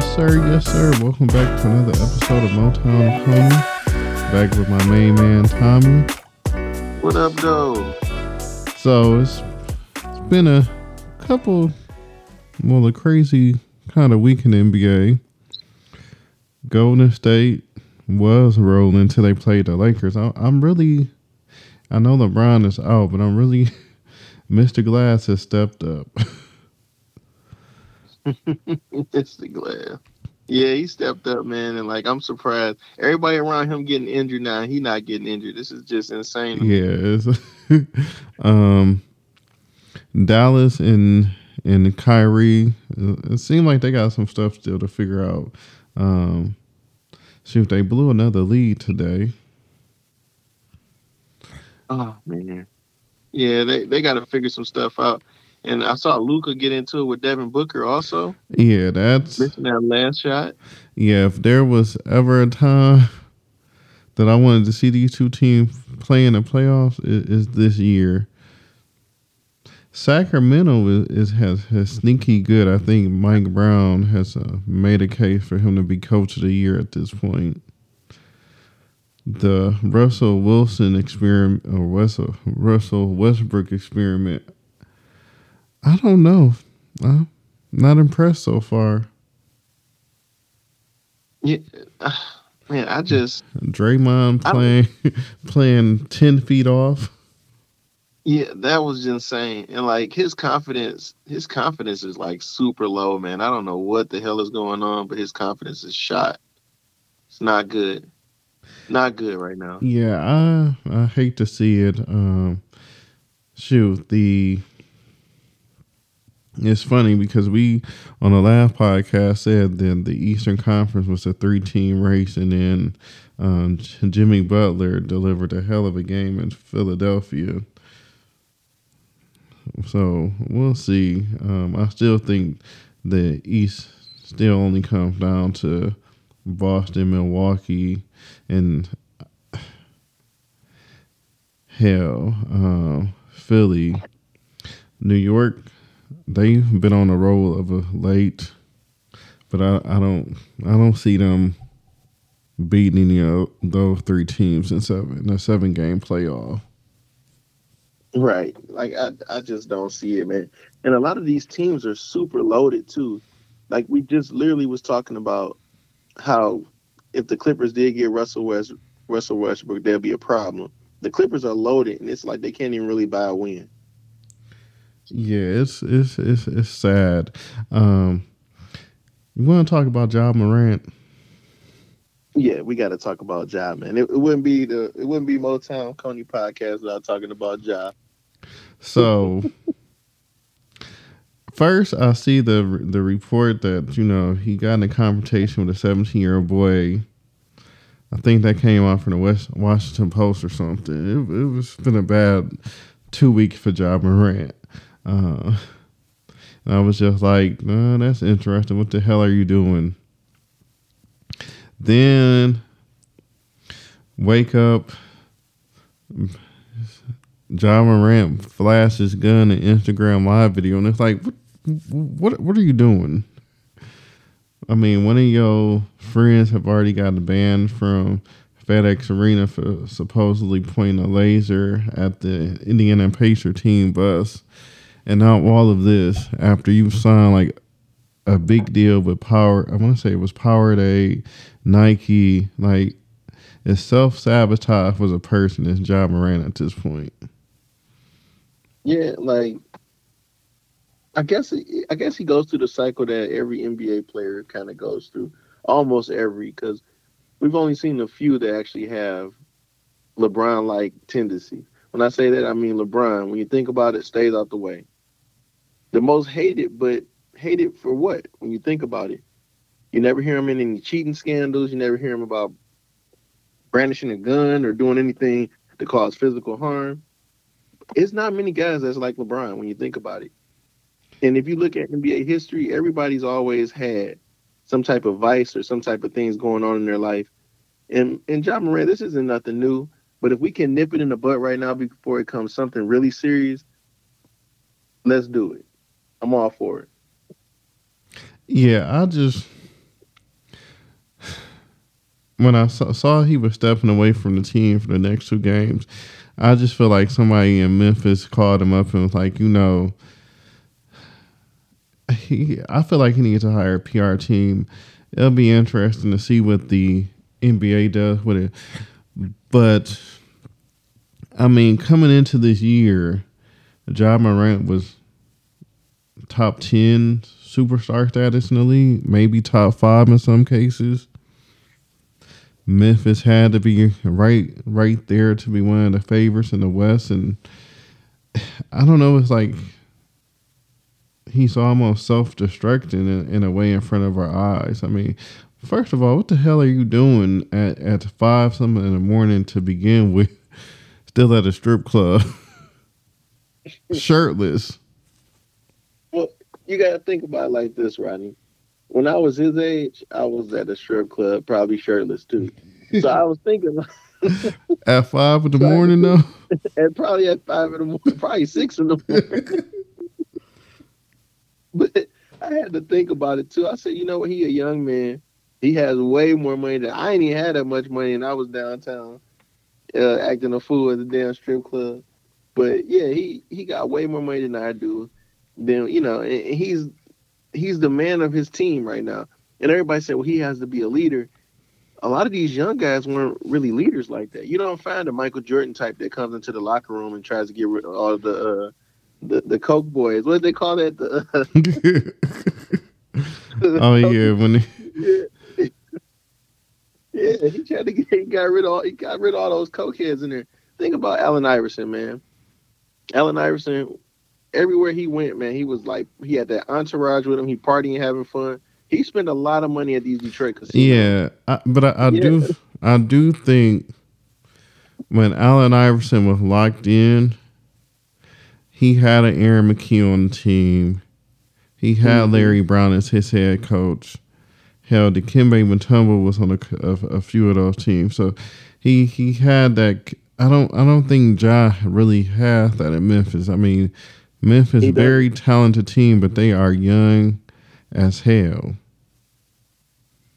Yes, sir. Yes, sir. Welcome back to another episode of Motown Pony. Back with my main man, Tommy. What up, though? So it's it's been a couple, well, a crazy kind of week in the NBA. Golden State was rolling until they played the Lakers. I, I'm really, I know LeBron is out, but I'm really, Mr. Glass has stepped up. Mr. Glass. Yeah, he stepped up, man, and like I'm surprised. Everybody around him getting injured now. He not getting injured. This is just insane. Yeah, um, Dallas and and Kyrie. It seemed like they got some stuff still to figure out. Um, shoot, they blew another lead today. Oh man, yeah, they they got to figure some stuff out. And I saw Luka get into it with Devin Booker also. Yeah, that's missing that last shot. Yeah, if there was ever a time that I wanted to see these two teams play in the playoffs, it is this year. Sacramento is, is has has sneaky good. I think Mike Brown has uh, made a case for him to be coach of the year at this point. The Russell Wilson experiment or Russell Russell Westbrook experiment. I don't know. I'm not impressed so far. Yeah, uh, man, I just Draymond playing playing ten feet off. Yeah, that was insane. And like his confidence, his confidence is like super low, man. I don't know what the hell is going on, but his confidence is shot. It's not good. Not good right now. Yeah, I I hate to see it. Um shoot, the it's funny because we on the last podcast said that the Eastern Conference was a three team race and then um, Jimmy Butler delivered a hell of a game in Philadelphia. So we'll see. Um, I still think the East still only comes down to Boston, Milwaukee, and hell, uh, Philly, New York. They've been on a roll of a late, but I, I don't I don't see them beating any of those three teams in seven in a seven game playoff. Right. Like I, I just don't see it, man. And a lot of these teams are super loaded too. Like we just literally was talking about how if the Clippers did get Russell West Russell Westbrook, there'd be a problem. The Clippers are loaded, and it's like they can't even really buy a win. Yeah, it's it's it's it's sad. Um, you want to talk about Ja Morant? Yeah, we got to talk about Ja, man. It, it, wouldn't be the it wouldn't be Motown Coney podcast without talking about Ja. So, first, I see the the report that you know he got in a confrontation with a 17 year old boy. I think that came out from the West Washington Post or something. It, it was been a bad two weeks for Ja Morant. Uh, and I was just like, oh, that's interesting. What the hell are you doing? Then wake up. Ja Morant flashes gun and Instagram live video, and it's like, what, what, what are you doing? I mean, one of your friends have already got a ban from FedEx Arena for supposedly pointing a laser at the Indiana Pacer team bus, and now all of this after you've signed like a big deal with Power. I want to say it was Powerade, Nike. Like, it's self sabotage as a person. It's Ja Morant at this point. Yeah, like I guess I guess he goes through the cycle that every NBA player kind of goes through, almost every because we've only seen a few that actually have LeBron like tendency. When I say that, I mean LeBron. When you think about it, stays out the way. The most hated, but hated for what? When you think about it, you never hear him in any cheating scandals. You never hear him about brandishing a gun or doing anything to cause physical harm it's not many guys that's like LeBron when you think about it. And if you look at NBA history, everybody's always had some type of vice or some type of things going on in their life. And and Ja Morant, this isn't nothing new. But if we can nip it in the butt right now before it comes something really serious, let's do it. I'm all for it. Yeah, I just when I saw, saw he was stepping away from the team for the next two games, I just feel like somebody in Memphis called him up and was like, you know, he, I feel like he needs to hire a PR team. It'll be interesting to see what the NBA does with it. But I mean, coming into this year, Ja Morant was top ten superstar status in the league, maybe top five in some cases. Memphis had to be right right there to be one of the favorites in the West, and I don't know. It's like he's almost self destructing in, in, a way in front of our eyes. I mean, first of all, what the hell are you doing at, at five something in the morning to begin with? Still at a strip club, shirtless. Well, you got to think about it like this, Rodney. When I was his age, I was at a strip club, probably shirtless too. So I was thinking. at five in the morning, though. And probably at five in the morning, probably six in the morning. but I had to think about it too. I said, you know what? He a young man. He has way more money than I ain't even had that much money, and I was downtown uh, acting a fool at the damn strip club. But yeah, he he got way more money than I do. Then you know, he's he's the man of his team right now. And everybody said, well, he has to be a leader. A lot of these young guys weren't really leaders like that. You don't find a Michael Jordan type that comes into the locker room and tries to get rid of all the uh, the the Coke boys. What do they call that? The, uh, oh yeah, when they... yeah. Yeah, he tried to get he got rid of all he got rid of all those coke heads in there. Think about Allen Iverson, man. Allen Iverson, everywhere he went, man, he was like he had that entourage with him. He partying, having fun. He spent a lot of money at these Detroit casinos. Yeah, I, but I, I yeah. do I do think when Allen Iverson was locked in, he had an Aaron McKie on the team. He had mm-hmm. Larry Brown as his head coach. Hell, Dikembe Mutombo was on a, a, a, few of those teams. So he he had that. I don't I don't think Ja really has that in Memphis. I mean, Memphis very talented team, but they are young as hell.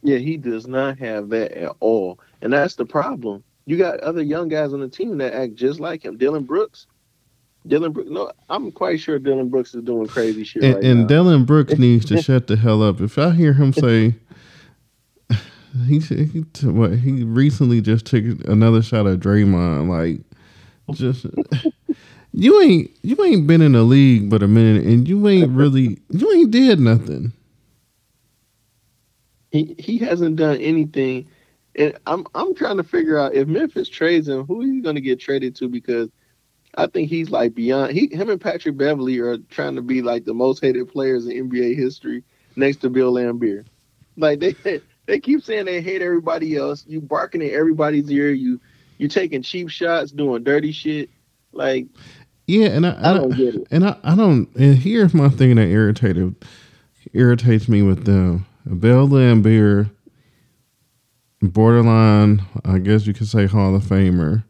Yeah, he does not have that at all, and that's the problem. You got other young guys on the team that act just like him. Dillon Brooks, Dillon Brooks, no, I'm quite sure Dillon Brooks is doing crazy shit. And, right and. Dillon Brooks needs to shut the hell up. If I hear him say, he he what he recently just took another shot at Draymond, like just you ain't you ain't been in the league but a minute, and you ain't really you ain't did nothing. He he hasn't done anything, and I'm I'm trying to figure out if Memphis trades him, who he's going to get traded to because I think he's like beyond. He, him and Patrick Beverley are trying to be like the most hated players in NBA history, next to Bill Laimbeer. Like they they keep saying they hate everybody else. You barking in everybody's ear. You you taking cheap shots, doing dirty shit. Like yeah, and I, I, don't get it. And I, I don't. And here's my thing that irritated irritates me with them. Bill Laimbeer, borderline, I guess you could say Hall of Famer,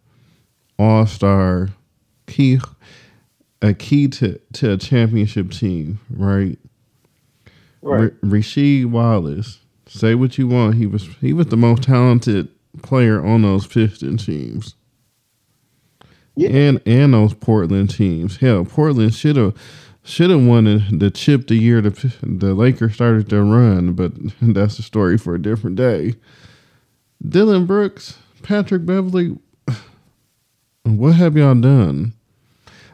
All Star key a key to, to a championship team, right? Right. R- Rasheed Wallace. Say what you want. He was he was the most talented player on those Piston teams. Yeah. And and those Portland teams. Hell, Portland should have should have won the chip the year the the Lakers started their run, but that's a story for a different day. Dillon Brooks, Patrick Beverley, what have y'all done?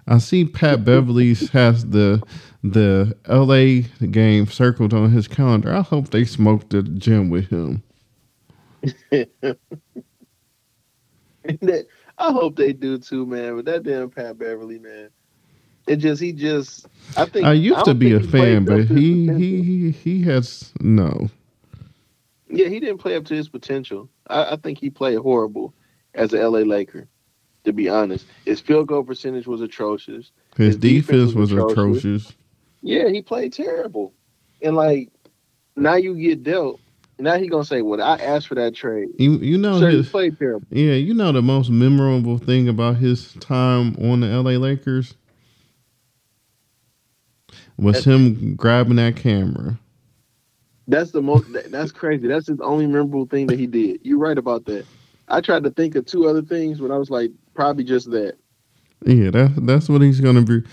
I see Pat Beverley's has the the LA game circled on his calendar. I hope they smoke the gym with him. I hope they do too, man. But that damn Pat Beverley, man. It just he just I think I used I to be a fan, but he he he he has no. Yeah, he didn't play up to his potential. I, I think he played horrible as a LA Laker to be honest. His field goal percentage was atrocious. His, His defense, defense, was, was atrocious. atrocious. Yeah, he played terrible. And like now you get dealt. Now he gonna say, "Well, I asked for that trade." You you know sure, his, he played terrible. Yeah, you know the most memorable thing about his time on the LA Lakers was That's him grabbing that camera. That's the most. That's crazy. That's his only memorable thing that he did. You're right about that. I tried to think of two other things, but I was like, probably just that. Yeah, that's that's what he's gonna be.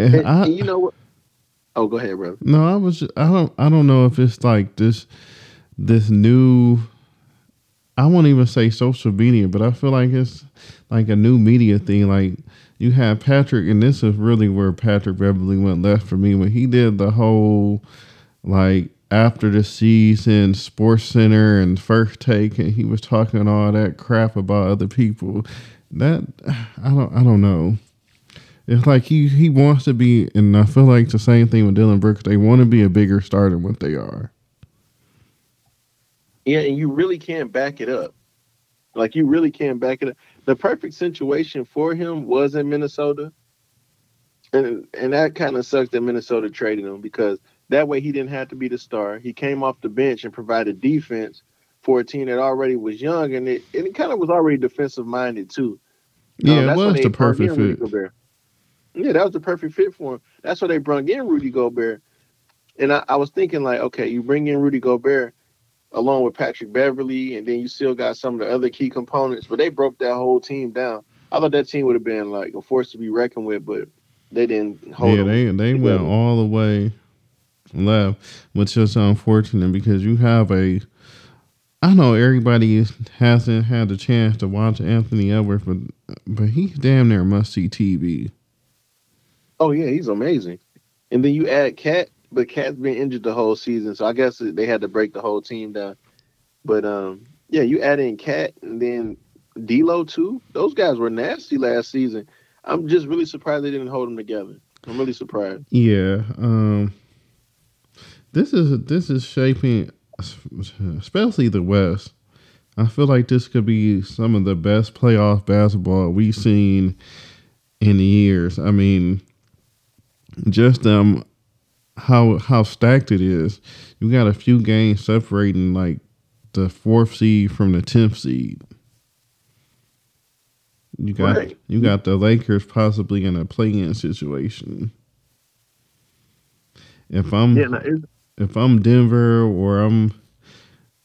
And, and, I, and you know what? Oh, go ahead, bro. No, I was. Just, I don't. I don't know if it's like this. This new. I won't even say social media, but I feel like it's like a new media thing. Like you have Patrick, and this is really where Patrick Beverley went left for me when he did the whole like after the season Sports Center and First Take, and he was talking all that crap about other people. That I don't. I don't know. It's like he he wants to be, and I feel like the same thing with Dillon Brooks. They want to be a bigger star than what they are. Yeah, and you really can't back it up. Like you really can't back it up. The perfect situation for him was in Minnesota, and and that kind of sucks that Minnesota traded him because that way he didn't have to be the star. He came off the bench and provided defense for a team that already was young, and it and it kind of was already defensive minded too. Yeah, um, it was the perfect fit. Yeah, that was the perfect fit for him. That's why they brought in Rudy Gobert. And I, I, was thinking like, okay, you bring in Rudy Gobert along with Patrick Beverley, and then you still got some of the other key components. But they broke that whole team down. I thought that team would have been like a force to be reckoned with, but they didn't hold. Yeah, they they went all the way left, which is unfortunate because you have a. I know everybody hasn't had the chance to watch Anthony Edwards, but but he's damn near must see TV. Oh yeah, he's amazing. And then you add Cat, but Cat's been injured the whole season, so I guess they had to break the whole team down. But um, yeah, you add in Cat and then D'Lo too. Those guys were nasty last season. I'm just really surprised they didn't hold them together. I'm really surprised. Yeah. Um, this is this is shaping, especially the West. I feel like this could be some of the best playoff basketball we've seen in years. I mean, just um how how stacked it is. You got a few games separating like the fourth seed from the tenth seed. You got right. you got the Lakers possibly in a play-in situation. If I'm yeah, no, if I'm Denver or I'm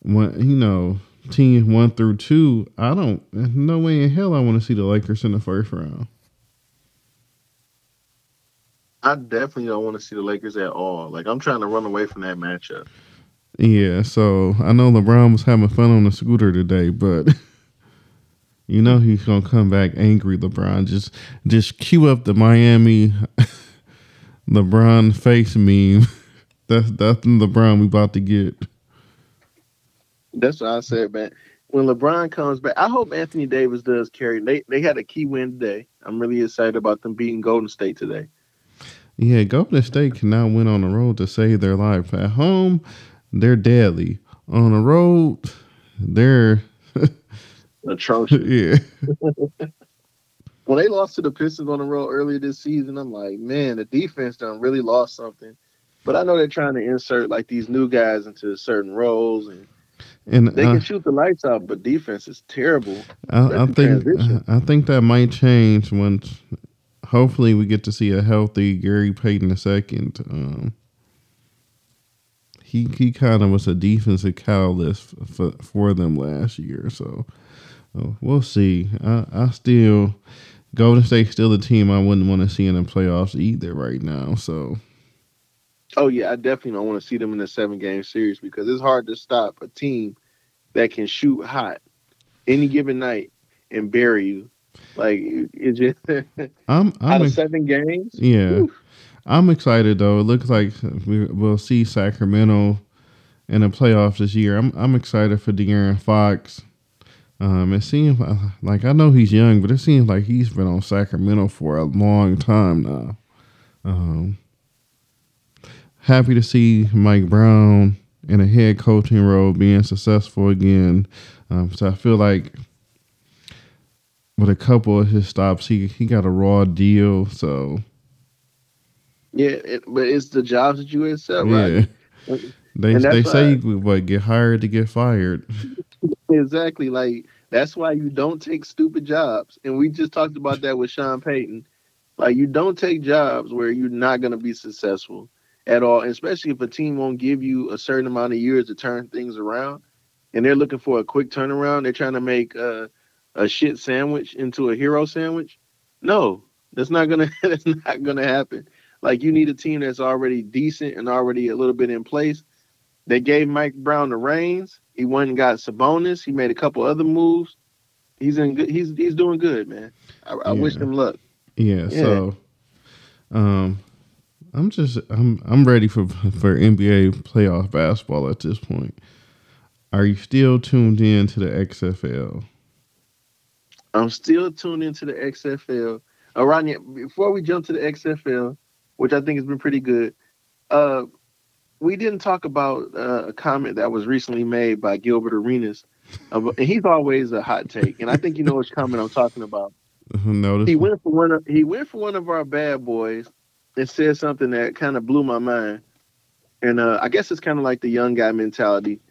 one, you know team one through two, I don't no way in hell I want to see the Lakers in the first round. I definitely don't want to see the Lakers at all. Like I'm trying to run away from that matchup. Yeah, so I know LeBron was having fun on the scooter today, but you know he's gonna come back angry. LeBron just just cue up the Miami LeBron face meme. That's that's the LeBron we about to get. That's what I said, man. When LeBron comes back, I hope Anthony Davis does carry. They they had a key win today. I'm really excited about them beating Golden State today. Yeah, Golden State can now win on the road to save their life. At home, they're deadly. On the road, they're atrocious. yeah. when they lost to the Pistons on the road earlier this season, I'm like, man, the defense done really lost something. But I know they're trying to insert like these new guys into certain roles and and they can uh, shoot the lights out, but defense is terrible. I, I think I think that might change once hopefully we get to see a healthy Gary Payton II. Um, he he kind of was a defensive catalyst for for them last year, so uh, we'll see. I, I still Golden State's still the team I wouldn't want to see in the playoffs either right now. So. Oh yeah, I definitely don't want to see them in a seven game series because it's hard to stop a team that can shoot hot any given night and bury you like it just I'm, I'm out of seven games. Yeah. I'm excited though. It looks like we, will see Sacramento in the playoffs this year. I'm I'm excited for De'Aaron Fox. Um, it seems like I know he's young, but it seems like he's been on Sacramento for a long time now. Um, happy to see Mike Brown in a head coaching role being successful again. Um, so I feel like with a couple of his stops, he he got a raw deal. So yeah, it, but it's the jobs that you accept, yeah. right? They they say what get hired to get fired. exactly, like that's why you don't take stupid jobs. And we just talked about that with Sean Payton. Like you don't take jobs where you're not going to be successful. At all, especially if a team won't give you a certain amount of years to turn things around, and they're looking for a quick turnaround. They're trying to make a, a shit sandwich into a hero sandwich. No, that's not gonna that's not gonna happen. Like you need a team that's already decent and already a little bit in place. They gave Mike Brown the reins. He went and got Sabonis. He made a couple other moves. He's in good. He's he's doing good, man. I, I yeah. wish him luck. Yeah, yeah. So, um, I'm just I'm I'm ready for for NBA playoff basketball at this point. Are you still tuned in to the XFL? I'm still tuned into the XFL. Uh, Rodney, before we jump to the XFL, which I think has been pretty good, uh, we didn't talk about uh, a comment that was recently made by Gilbert Arenas. Uh, and he's always a hot take, and I think you know which comment I'm talking about. Notice he went for one. Of, he went for one of our bad boys and said something that kind of blew my mind. And uh, I guess it's kind of like the young guy mentality.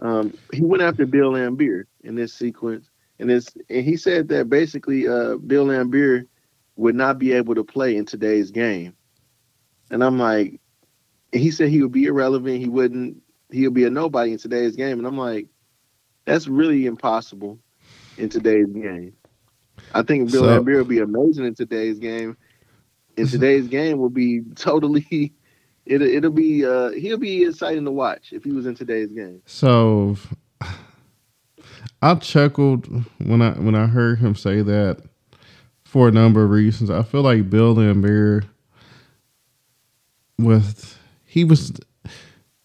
Um, he went after Bill Laimbeer in this sequence, and this and he said that basically uh, Bill Laimbeer would not be able to play in today's game. And I'm like, he said he would be irrelevant. He wouldn't. He'll be a nobody in today's game. And I'm like, that's really impossible in today's game. I think Bill so, Laimbeer will be amazing in today's game. In today's game, will be totally. It, it'll be. Uh, he'll be exciting to watch if he was in today's game. So, I chuckled when I when I heard him say that for a number of reasons. I feel like Bill Laimbeer was he was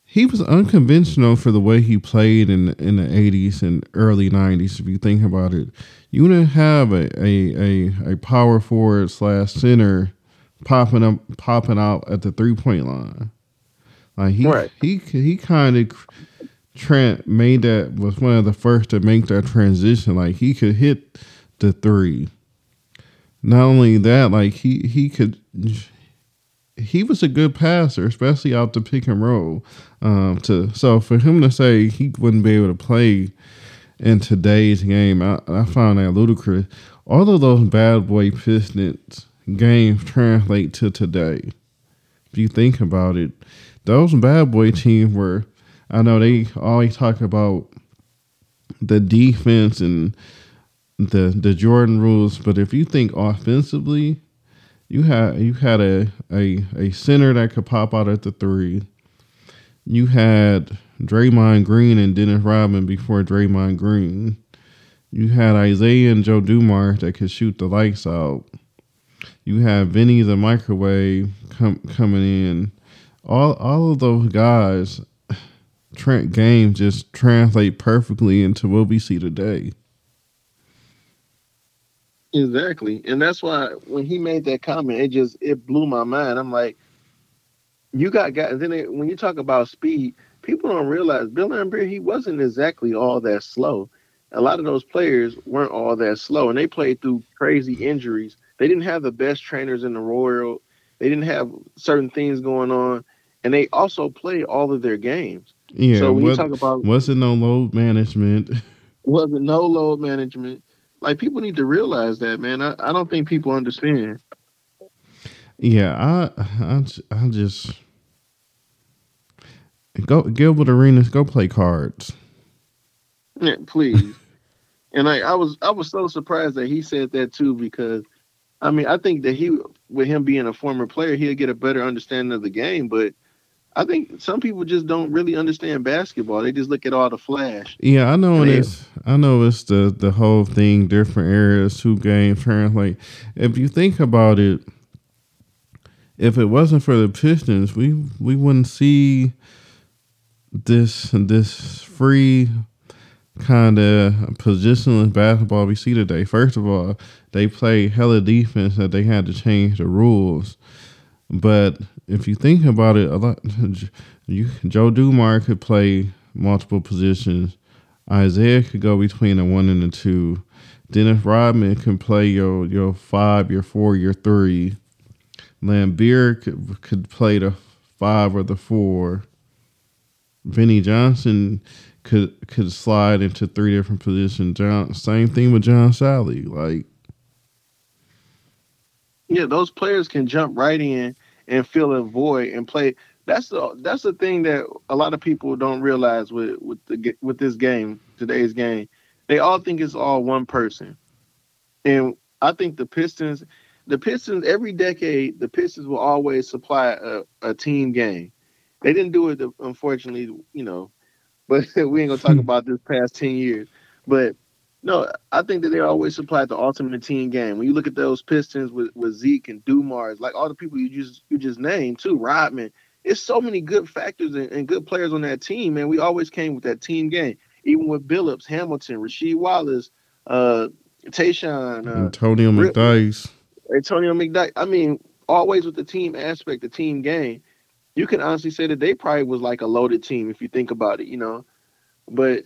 he was unconventional for the way he played in in the eighties and early nineties. If you think about it, you didn't have a a a, a power forward slash center popping up popping out at the three point line. Like he right. he he kind of Trent made that was one of the first to make that transition. Like he could hit the three. Not only that, like he he could he was a good passer, especially out the pick and roll. Um, to so for him to say he wouldn't be able to play in today's game, I, I found that ludicrous. All of those bad boy Pistons games translate to today. If you think about it, those bad boy teams were. I know they always talk about the defense and the the Jordan rules, but if you think offensively, you had you had a, a a center that could pop out at the three. You had Draymond Green and Dennis Rodman before Draymond Green. You had Isaiah and Joe Dumars that could shoot the lights out. You have Vinnie the microwave com- coming in. All all of those guys, Trent games just translate perfectly into what we see today. Exactly. And that's why when he made that comment, it just it blew my mind. I'm like, you got guys then it, when you talk about speed, people don't realize Bill Laimbeer, he wasn't exactly all that slow. A lot of those players weren't all that slow and they played through crazy injuries. They didn't have the best trainers in the world. They didn't have certain things going on. And they also played all of their games. Yeah. So when what, you talk about wasn't no load management. Wasn't no load management like people need to realize that, man. I, I don't think people understand. Yeah, I I, I just go Gilbert Arenas go play cards. Yeah, please. and I, I was I was so surprised that he said that too because I mean I think that he with him being a former player he'll get a better understanding of the game, but I think some people just don't really understand basketball. They just look at all the flash. Yeah, I know it's I know it's the the whole thing, different areas, two games translate. If you think about it, if it wasn't for the Pistons, we we wouldn't see this this free kind of positionless basketball we see today. First of all, they play hella defense that they had to change the rules. But if you think about it, a lot you Joe Dumars could play multiple positions. Isaiah could go between a one and a two. Dennis Rodman can play your your five, your four, your three. Laimbeer could, could play the five or the four. Vinnie Johnson could could slide into three different positions. John, same thing with John Salley. Like, yeah, those players can jump right in and fill a void and play that's the that's the thing that a lot of people don't realize with with the with this game, today's game. They all think it's all one person, and I think the Pistons, the Pistons every decade, the Pistons will always supply a, a team game. They didn't do it, unfortunately, you know, but we ain't gonna talk hmm. about this past ten years. But no, I think that they always supplied the ultimate team game. When you look at those Pistons with, with Zeke and Dumars, like all the people you just you just named too, Rodman, it's so many good factors and, and, good players on that team, man. We always came with that team game, even with Billups, Hamilton, Rasheed Wallace, uh, Tayshaun, uh, Antonio McDyess, Antonio McDyess. I mean, always with the team aspect, the team game. You can honestly say that they probably was like a loaded team if you think about it, you know. But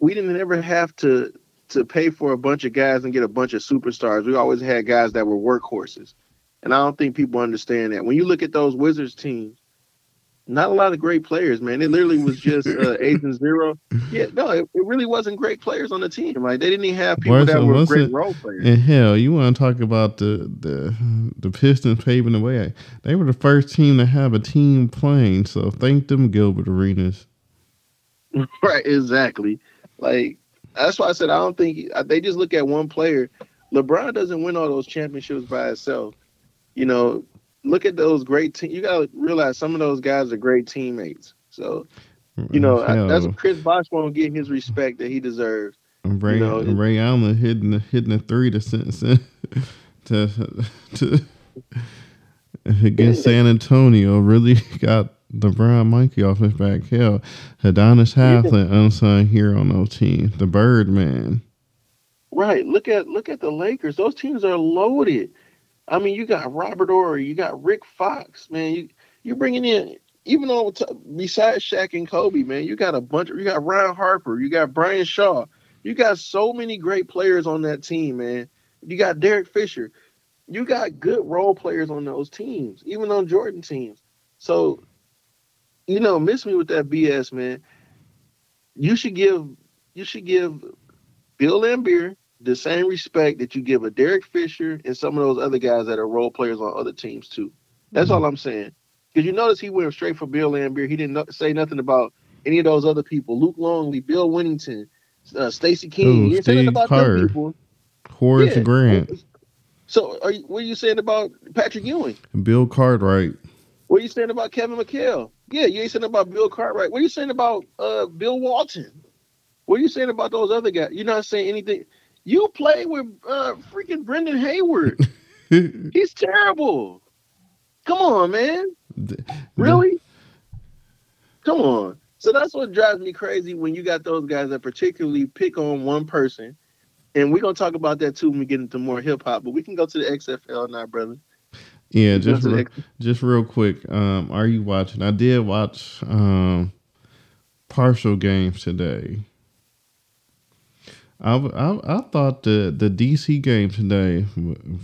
we didn't ever have to to pay for a bunch of guys and get a bunch of superstars. We always had guys that were workhorses. And I don't think people understand that. When you look at those Wizards teams, not a lot of great players, man. It literally was just uh, and Zero. Yeah, no, it, it, really wasn't great players on the team. Like they didn't even have people that were great it, role players. And hell, you want to talk about the the the Pistons paving the way? They were the first team to have a team playing. So thank them, Gilbert Arenas. Right, exactly. Like that's why I said I don't think they just look at one player. LeBron doesn't win all those championships by himself. You know, look at those great teams. You got to realize some of those guys are great teammates. So, you know, I, that's Chris Bosh won't get his respect that he deserves. Ray, you know, Ray Allen hitting the hitting a three to to to, to against San Antonio really got LeBron Mikey off his back. Hell, Udonis Haslem, unsung hero on teams. The Birdman. Right. Look at look at the Lakers. Those teams are loaded. I mean, you got Robert Horry, you got Rick Fox, man. You you're bringing in even though besides Shaq and Kobe, man, you got a bunch. Of, you got Ron Harper, you got Brian Shaw, you got so many great players on that team, man. You got Derek Fisher, you got good role players on those teams, even on Jordan teams. So, you know, miss me with that BS, man. You should give you should give Bill Laimbeer the same respect that you give a Derek Fisher and some of those other guys that are role players on other teams too. That's mm-hmm. all I'm saying. Because you notice he went straight for Bill Laimbeer. He didn't say nothing about any of those other people. Luke Longley, Bill Wennington, uh, Stacy King. Ooh, he didn't say nothing about them people. Horace yeah. Grant. So, are you, what are you saying about Patrick Ewing? Bill Cartwright. What are you saying about Kevin McHale? Yeah, you ain't saying about Bill Cartwright. What are you saying about uh, Bill Walton? What are you saying about those other guys? You're not saying anything. You play with uh, freaking Brendan Haywood. He's terrible. Come on, man. Really? Come on. So that's what drives me crazy when you got those guys that particularly pick on one person. And we're gonna talk about that too when we get into more hip hop, but we can go to the XFL now, brother. Yeah, just re- just real quick. Um, are you watching? I did watch um, partial games today. I, I, I thought the the DC game today,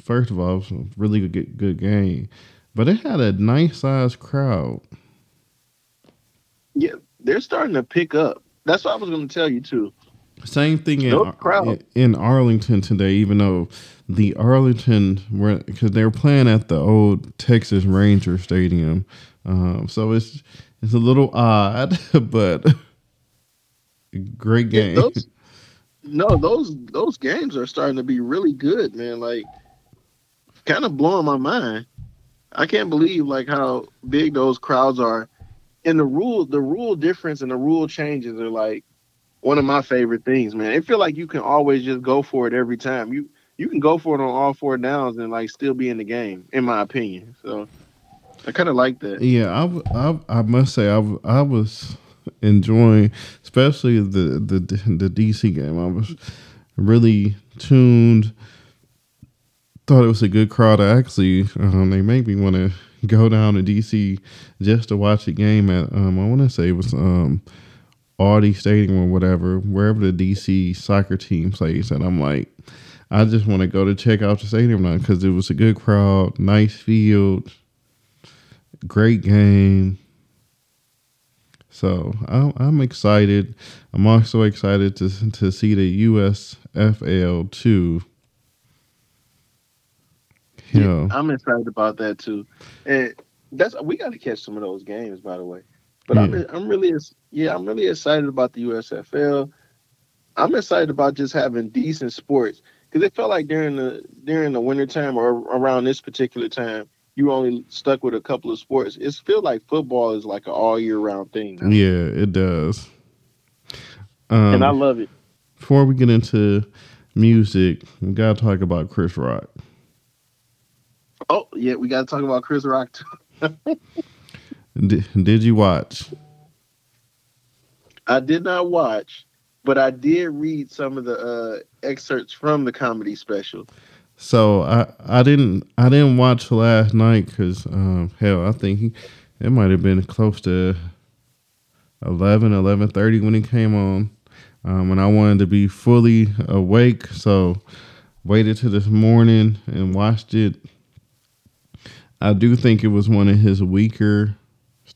first of all, was a really good good game, but it had a nice sized crowd. Yeah, they're starting to pick up. That's what I was going to tell you too. Same thing in, in, in Arlington today, even though the Arlington were because they were playing at the old Texas Ranger Stadium, um, so it's it's a little odd, but great game. Yeah, those, no, those those games are starting to be really good, man. Like, kind of blowing my mind. I can't believe like how big those crowds are, and the rule the rule difference and the rule changes are like one of my favorite things, man. It feel like you can always just go for it every time. You you can go for it on all four downs and like still be in the game, in my opinion. So I kind of like that. Yeah, I, I, I must say I, I was enjoying, especially the the the DC game. I was really tuned. Thought it was a good crowd. Actually, um, they made me want to go down to DC just to watch the game at. Um, I want to say it was um, Audi Stadium or whatever, wherever the DC soccer team plays. And I'm like, I just want to go to check out the stadium now because it was a good crowd, nice field, great game. So I'm, I'm excited. I'm also excited to to see the USFL too. Yeah, I'm excited about that too. And that's we got to catch some of those games, by the way. But I'm I'm really yeah I'm really excited about the USFL. I'm excited about just having decent sports because it felt like during the during the wintertime or around this particular time you only stuck with a couple of sports. It feel like football is like an all year round thing, now. Yeah, it does. Um, and I love it. before we get into music, we gotta talk about Chris Rock. Oh yeah, we got to talk about Chris Rock. Did, you watch? I did not watch, but I did read some of the uh, excerpts from the comedy special. So I I didn't I didn't watch last night because um, hell I think he, it might have been close to 11, 11.30 when he came on, um, and I wanted to be fully awake, so waited till this morning and watched it. I do think it was one of his weaker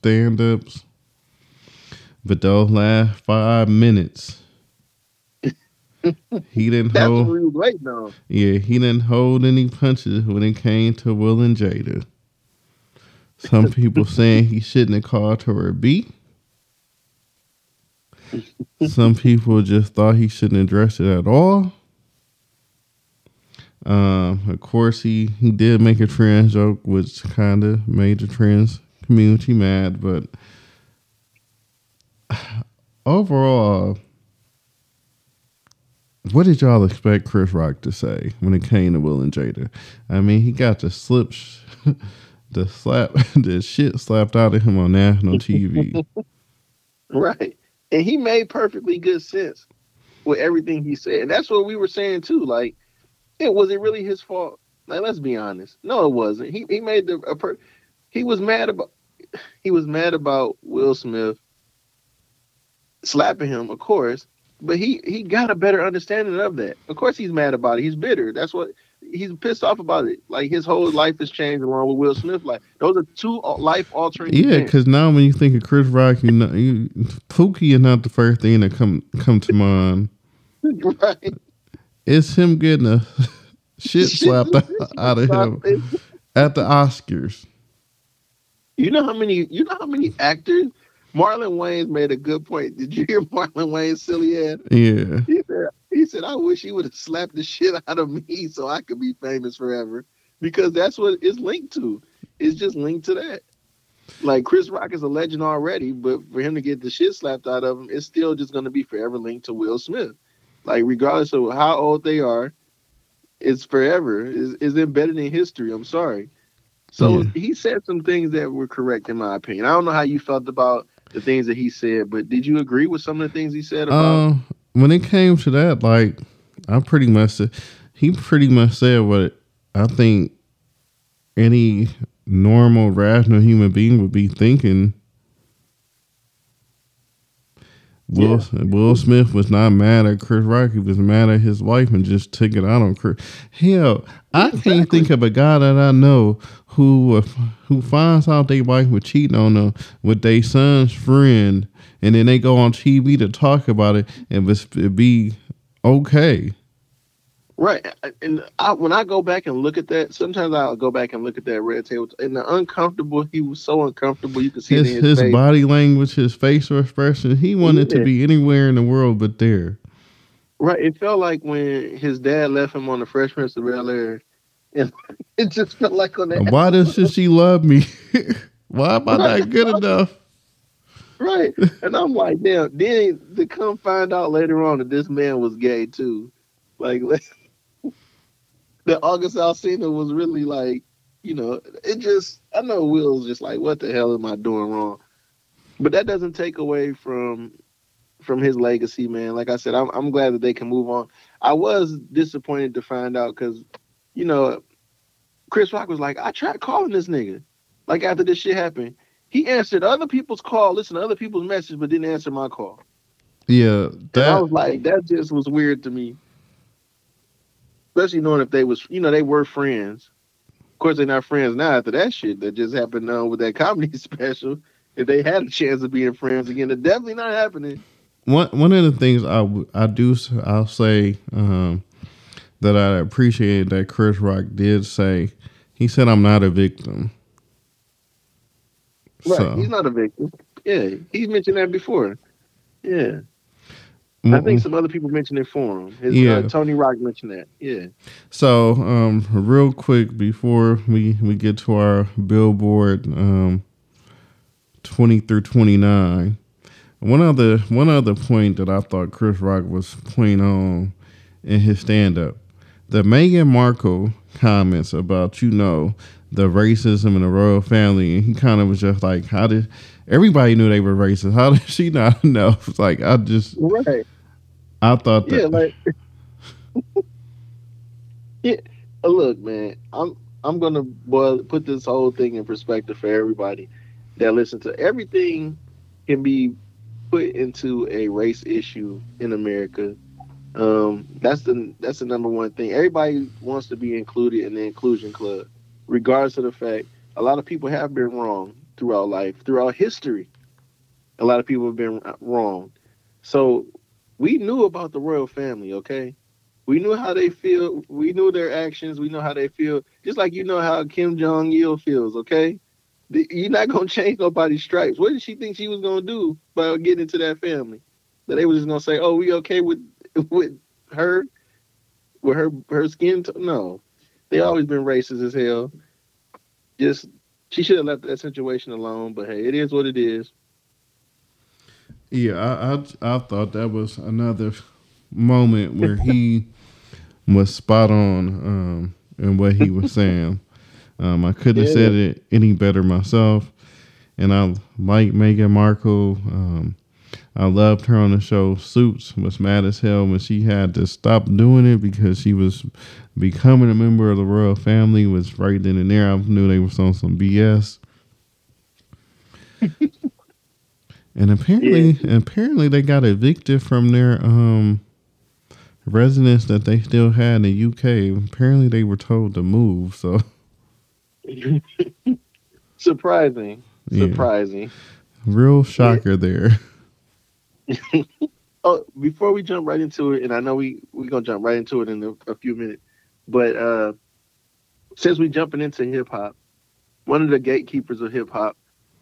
stand-ups, but those last five minutes. He didn't That's hold. what we was waiting on. Yeah, he didn't hold any punches when it came to Will and Jada. Some people saying he shouldn't have called her a B. Some people just thought he shouldn't address it at all. Um, of course, he, he did make a trans joke, which kind of made the trans community mad. But overall, what did y'all expect Chris Rock to say when it came to Will and Jada? I mean, he got the slip, the slap, the shit slapped out of him on national TV. Right. And he made perfectly good sense with everything he said. And that's what we were saying too. Like, it was it really his fault? Like, let's be honest. No, it wasn't. He he made the a per- he was mad about he was mad about Will Smith slapping him, of course. But he he got a better understanding of that. Of course, he's mad about it. He's bitter. That's what he's pissed off about it. Like his whole life has changed along with Will Smith. Like those are two life altering. yeah, because now when you think of Chris Rock, you know, you, Pookie is not the first thing that come come to mind. right. It's him getting a shit slapped out of him at the Oscars. You know how many? You know how many actors? Marlon Wayans made a good point. Did you hear Marlon Wayans silly ass? Yeah, He said, "He said I wish he would have slapped the shit out of me so I could be famous forever." Because that's what it's linked to. It's just linked to that. Like Chris Rock is a legend already, but for him to get the shit slapped out of him, it's still just going to be forever linked to Will Smith. Like regardless of how old they are, it's forever. Is is embedded in history. I'm sorry. So Yeah. he said some things that were correct in my opinion. I don't know how you felt about the things that he said, but did you agree with some of the things he said about? Um, when it came to that, like I pretty much said, he pretty much said what I think any normal, rational human being would be thinking. Will Will Smith was not mad at Chris Rock. He was mad at his wife and just took it out on Chris. Hell, I can't think of a guy that I know who uh, who finds out their wife was cheating on them with their son's friend, and then they go on TV to talk about it and it be okay. Right, uh, and I, when I go back and look at that, sometimes I'll go back and look at that red table. And the uncomfortable, he was so uncomfortable. You could see His his, his body language, his facial expression, he wanted Yeah. to be anywhere in the world but there. Right, it felt like when his dad left him on the Fresh Prince of Bel Air, and it just felt like on that. Why doesn't she love me? Why am I not good enough? Right, and I'm like, damn. Then to come find out later on that this man was gay too, like that August Alsina was really like, you know, it just. I know Will's just like, what the hell am I doing wrong? But that doesn't take away from from his legacy, man. Like I said, I'm I'm glad that they can move on. I was disappointed to find out because, you know, Chris Rock was like, I tried calling this nigga, like after this shit happened. He answered other people's call, listened to other people's message, but didn't answer my call. Yeah, And I that was like, that just was weird to me. Especially knowing if they was, you know, they were friends. Of course, they're not friends now after that shit that just happened uh, with that comedy special. If they had a chance of being friends again, it's definitely not happening. one one of the things I I do I'll say um, that I appreciate that Chris Rock did say. He said, "I'm not a victim." Right. So. He's not a victim. Yeah, he mentioned that before. Yeah. Mm-hmm. I think some other people mentioned it for him. His, uh, yeah, uh, Tony Rock mentioned that. Yeah. So, um, real quick before we we get to our Billboard um, twenty through twenty nine, one other one other point that I thought Chris Rock was pointing on in his stand up, the Meghan Markle comments about you know the racism in the royal family, and he kind of was just like, how did everybody knew they were racist? How did she not know? It's like I just right. I thought that. Yeah, like yeah. Look, man, I'm I'm gonna boil, put this whole thing in perspective for everybody that listen to everything can be put into a race issue in America. Um, that's the that's the number one thing. Everybody wants to be included in the inclusion club regardless of the fact a lot of people have been wrong throughout life, throughout history. A lot of people have been wrong. So we knew about the royal family, okay? We knew how they feel. We knew their actions. We know how they feel. Just like you know how Kim Jong Il feels, okay? You're not gonna change nobody's stripes. What did she think she was gonna do by getting into that family? That they were just gonna say, "Oh, we okay with with her, with her her skin?" T-? No, they always been racist as hell. Just she should have left that situation alone. But hey, it is what it is. Yeah, I I, I thought that was another moment where he was spot on um, in what he was saying. Um, I couldn't yeah. have said it any better myself. And I like Meghan Markle. Um, I loved her on the show. Suits was mad as hell when she had to stop doing it because she was becoming a member of the royal family. Was right then and there. I knew they was on some BS. and apparently, yeah. apparently they got evicted from their um residence that they still had in the UK. Apparently, they were told to move. So surprising, surprising. Yeah. Real shocker yeah. there. oh, before we jump right into it, and I know we we're gonna jump right into it in a, a few minutes, but uh, since we jumping into hip hop, one of the gatekeepers of hip hop,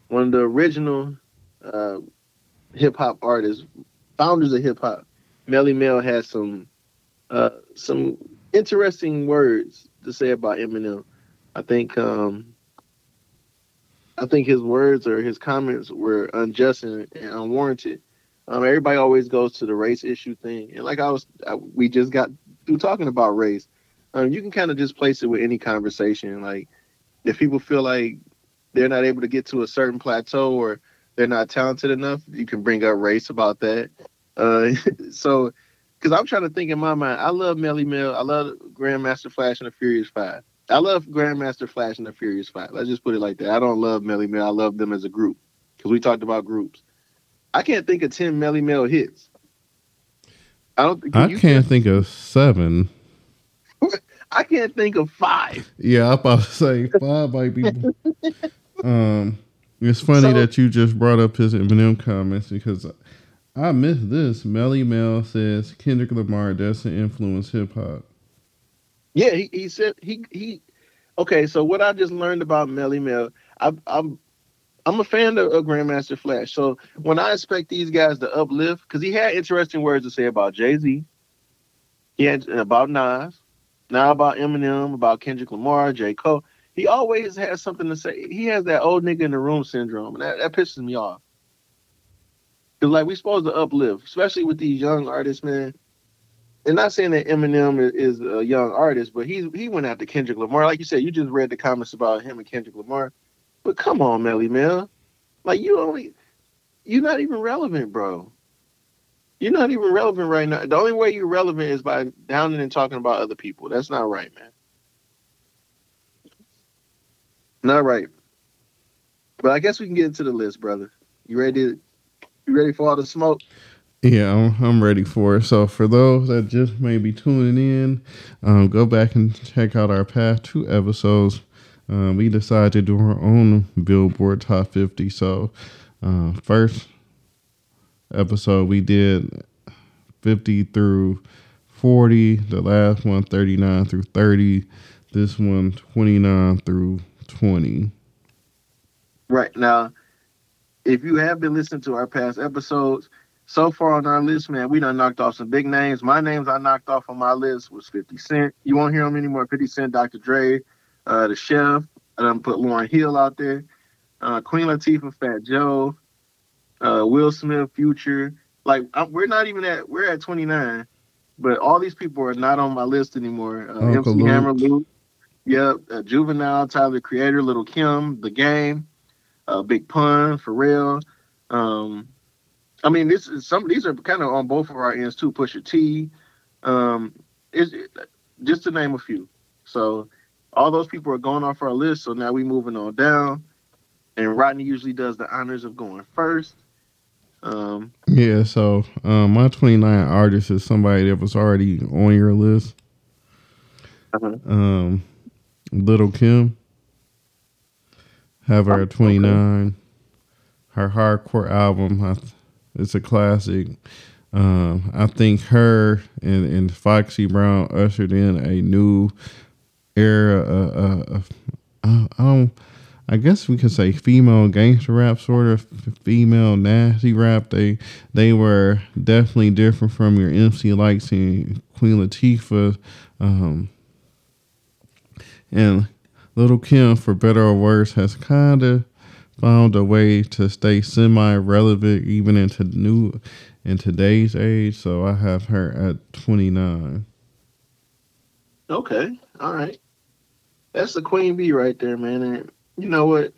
one of the original uh, hip hop artists, founders of hip hop, Melle Mel has some uh, some interesting words to say about Eminem. I think um, I think his words or his comments were unjust and, and unwarranted. Um, everybody always goes to the race issue thing, and like I was, I, we just got through talking about race. Um, you can kind of just place it with any conversation. Like if people feel like they're not able to get to a certain plateau or they're not talented enough, you can bring up race about that. Uh, so, because I'm trying to think in my mind, I love Melle Mel, I love Grandmaster Flash and the Furious Five. I love Grandmaster Flash and the Furious Five. Let's just put it like that. I don't love Melle Mel. I love them as a group because we talked about groups. I can't think of ten Melle Mel hits. I don't. Think, I can't think of seven. I can't think of five. Yeah, I'm about to say five might be. um, it's funny so, that you just brought up his Eminem comments because I missed this. Melle Mel says Kendrick Lamar doesn't influence hip hop. Yeah, he, he said he he. Okay, so what I just learned about Melly Mel, I, I'm I'm a fan of, of, Grandmaster Flash. So when I expect these guys to uplift, because he had interesting words to say about Jay Z, he had uh, about Nas, now about Eminem, about Kendrick Lamar, J. Cole. He always has something to say. He has that old nigga in the room syndrome, and that, that pisses me off. Cause like we're supposed to uplift, especially with these young artists, man. And not saying that Eminem is, is a young artist, but he he went after Kendrick Lamar. Like you said, you just read the comments about him and Kendrick Lamar but come on, Melle Mel. Like you only you're not even relevant, bro. You're not even relevant right now. The only way you're relevant is by downing and talking about other people. That's not right, man. Not right. But I guess we can get into the list, brother. You ready? To, you ready for all the smoke? Yeah, I'm, I'm ready for it. So, for those that just may be tuning in, um, go back and check out our past two episodes uh, we decided to do our own Billboard Top 50. So, uh, first episode we did 50 through 40, the last one 39 through 30, this one 29 through 20. Right. Now, if you have been listening to our past episodes, so far on our list, man, we done knocked off some big names. My names I knocked off on my list was 50 Cent. You won't hear them anymore. 50 Cent, Dr. Dre, uh, the chef. I done put Lauryn Hill out there. Uh, Queen Latifah, Fat Joe, uh, Will Smith, Future. Like I'm, we're not even at we're at 29, but all these people are not on my list anymore. Uh, MC Luke. Hammer, Luke, yep, uh, Juvenile, Tyler the Creator, Little Kim, The Game, uh, Big Pun, Pharrell. Um, I mean, this is some. These are kind of on both of our ends too. Pusha T, um, is just to name a few. So all those people are going off our list. So now we moving on down, and Rodney usually does the honors of going first. Um, Yeah, so um, my 29 artist is somebody that was already on your list. Uh-huh. Um, Little Kim. Have her at 29. Her hardcore album, I th- it's a classic. Um, I think her and, and Foxy Brown ushered in a new era of, of, of I, guess we could say female gangster rap, sort of female nasty rap. They they were definitely different from your MC Lytes and Queen Latifah, um, and Little Kim, for better or worse, has kind of found a way to stay semi-relevant even into new in today's age. So I have her at twenty nine. okay, all right, that's the Queen Bee right there, man. And you know what?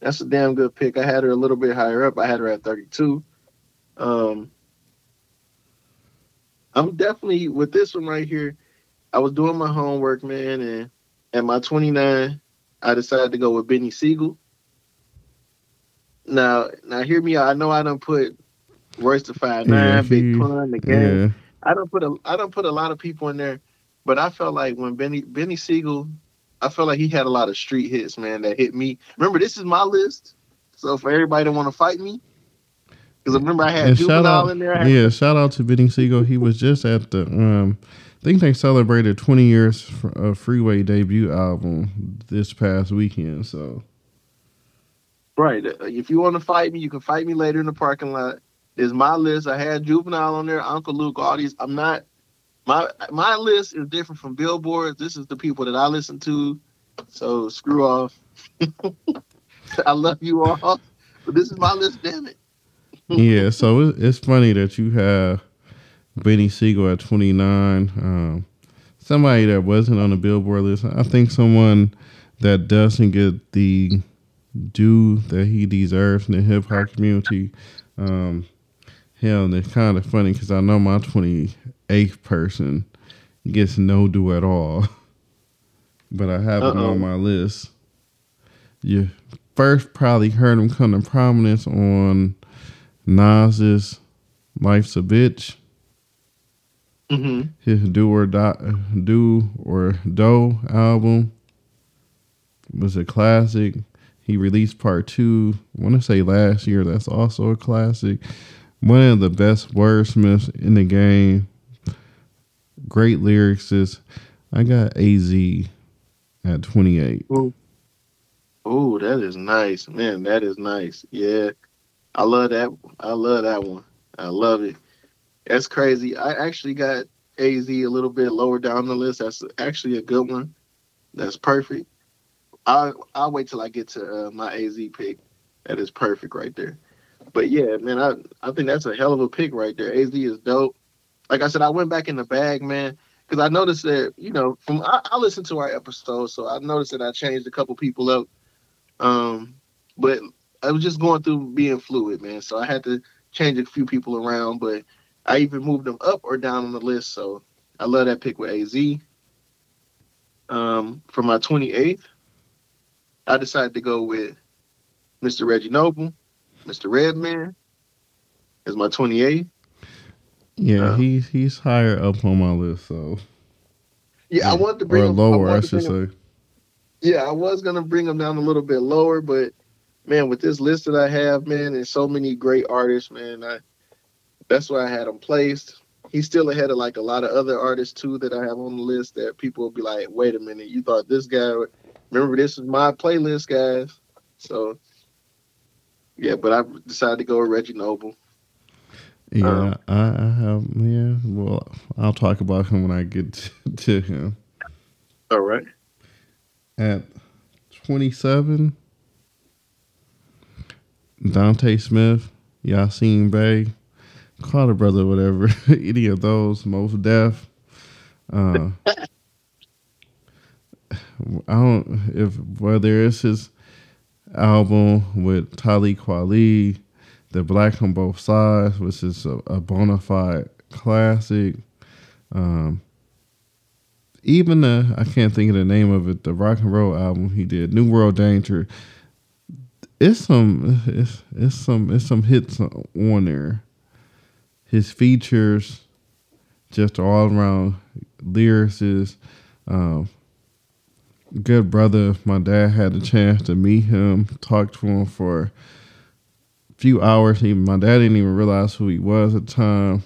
That's a damn good pick. I had her a little bit higher up. I had her at 32. Um, I'm definitely with this one right here. I was doing my homework, man, and at my 29, I decided to go with Beanie Sigel. Now, now hear me out. I know I don't put Royce da Five Nine, Big Pun, the game. Yeah, I don't put a I don't put a lot of people in there, but I felt like when Benny Beanie Sigel, I felt like he had a lot of street hits, man, that hit me. Remember, this is my list. So for everybody that want to fight me, because remember I had Juvenile out, in there. Yeah, shout out to Beanie Sigel. He was just at the, um, I think they celebrated 20 years of Freeway debut album this past weekend. So Right. Uh, If you want to fight me, you can fight me later in the parking lot. There's my list. I had Juvenile on there, Uncle Luke, all these. I'm not my my list is different from Billboard. This is the people that I listen to. So screw off. I love you all. But this is my list, damn it. yeah, so it, it's funny that you have Beanie Sigel at 29. Um, somebody that wasn't on the Billboard list. I think someone that doesn't get the due that he deserves in the hip hop community. Um, hell, and it's kind of funny because I know my 28th person gets no due at all, but I have him Uh-oh. on my list. You first probably heard him come to prominence on Nas's "Life's a Bitch." hmm his do or die, do or do album was a classic. He released part two. I want to say last year. That's also a classic. One of the best wordsmiths in the game. Great lyricist. I got Az at 28. Oh, that is nice, man. That is nice. Yeah, I love that. I love that one. I love it. That's crazy. I actually got Az a little bit lower down the list. That's actually a good one. That's perfect. I I'll wait till I get to uh, my Az pick. That is perfect right there. But yeah, man, I I think that's a hell of a pick right there. Az is dope. Like I said, I went back in the bag, man, because I noticed that you know from I, I listened to our episode, so I noticed that I changed a couple people up. Um, but I was just going through being fluid, man. So I had to change a few people around, but I even moved them up or down on the list. So I love that pick with AZ. Um, for my 28th, I decided to go with Mr. Reggie Noble, Mr. Redman as my 28th. Yeah, Uh, he's he's higher up on my list. So Yeah, I wanted to bring or him, lower, I, to should bring him- say. Yeah, I was gonna bring him down a little bit lower, but man, with this list that I have, man, and so many great artists, man, I that's why I had him placed. He's still ahead of like a lot of other artists too that I have on the list that people will be like, wait a minute, you thought this guy? Remember, this is my playlist, guys. So Yeah, but I decided to go with Reggie Noble. Yeah, um, I, I, have. Yeah, well, I'll talk about him when I get to, to him. All right. At twenty-seven, Dante Smith, Yasin Bey, Carter Brother, whatever, any of those, Mos Def. Uh, I don't if whether it's his album with Talib Kweli, The Black on Both Sides, which is a, a bona fide classic. Um, even the I can't think of the name of it, the rock and roll album he did, New World Danger. It's some it's it's some it's some hits on there. His features, just all around lyricists. Um, good brother. My dad had a chance to meet him, talk to him for few hours. Even my dad didn't even realize who he was at the time.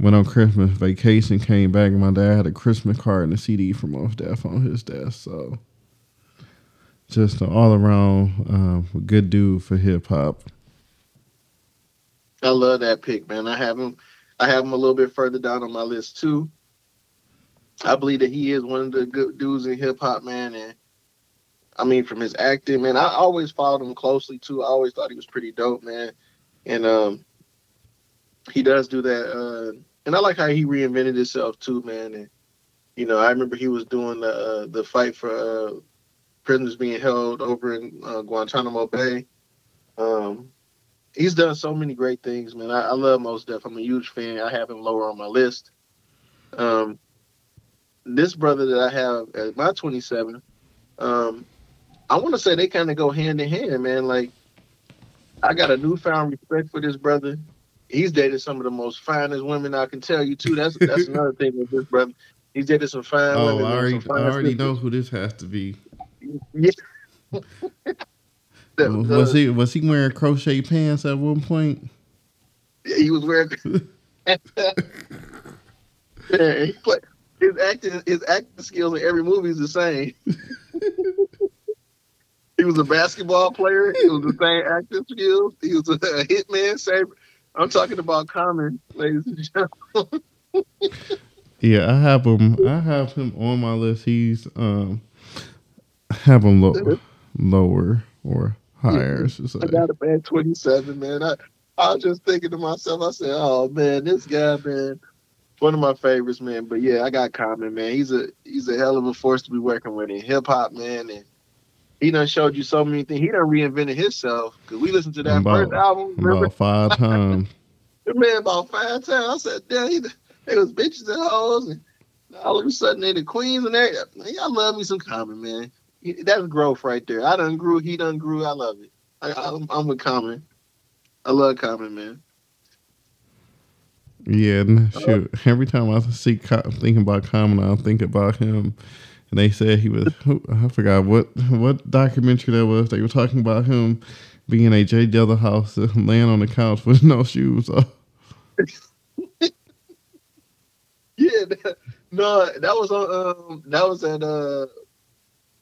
Went on Christmas vacation, came back, and my dad had a Christmas card and a CD from Mos Def on his desk. So, just an all around um, good dude for hip hop. I love that pick, man. I have him. I have him a little bit further down on my list too. I believe that he is one of the good dudes in hip hop, man. And I mean, from his acting, man, I always followed him closely too. I always thought he was pretty dope, man. And um, he does do that. Uh, and I like how he reinvented himself too, man. And you know, I remember he was doing the uh, the fight for uh, prisoners being held over in uh, Guantanamo Bay. Um, he's done so many great things, man. I, I love Mos Def. I'm a huge fan. I have him lower on my list. Um, this brother that I have at my 27, um, I want to say they kind of go hand in hand, man. Like, I got a newfound respect for this brother. He's dated some of the most finest women I can tell you too. That's that's another thing with this brother. He's dated some fine oh, women. I already, I already know who this has to be. Yeah. the, was he was he wearing crochet pants at one point? Yeah, he was wearing. yeah, he played, his acting his acting skills in every movie is the same. He was a basketball player. He was the same acting skills. He was a, a hitman. Same. I'm talking about Common, ladies and gentlemen. yeah, I have him. I have him on my list. He's um, have him low, lower or higher. Yeah, I got him at 27, man. I I was just thinking to myself. I said, "Oh man, this guy, man." one of my favorites, man. But yeah, I got Common, man. He's a he's a hell of a force to be working with in hip hop, man. And he done showed you so many things. He done reinvented himself because we listened to that about, first album. Remember? About five times. man about five times. I said, damn, he, they was bitches and hoes, and all of a sudden they the queens and everything. I love me some Common, man. That's growth right there. I done grew. He done grew. I love it. I, I'm, I'm with Common. I love Common, man. Yeah, shoot. Every time I see thinking about Common, I think about him. And they said he was. I forgot what what documentary that was. They were talking about him being a J Dilla house, laying on the couch with no shoes yeah, that, no, that was on. Um, that was at. Uh,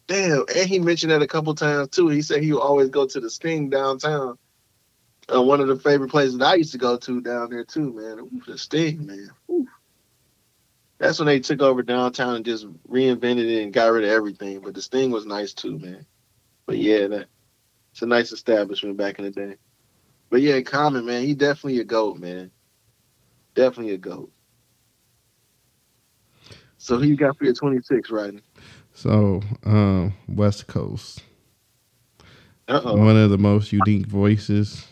damn, and he mentioned that a couple times too. He said he would always go to the Sting downtown uh, one of the favorite places I used to go to down there too, man. Ooh, the Sting, man. Ooh. That's when they took over downtown and just reinvented it and got rid of everything. But the Sting was nice too, man. But yeah, that it's a nice establishment back in the day. But yeah, Common, man, he definitely a goat, man. Definitely a goat. So who you got for your 26 riding? So, um, West Coast. Uh-oh. One of the most unique voices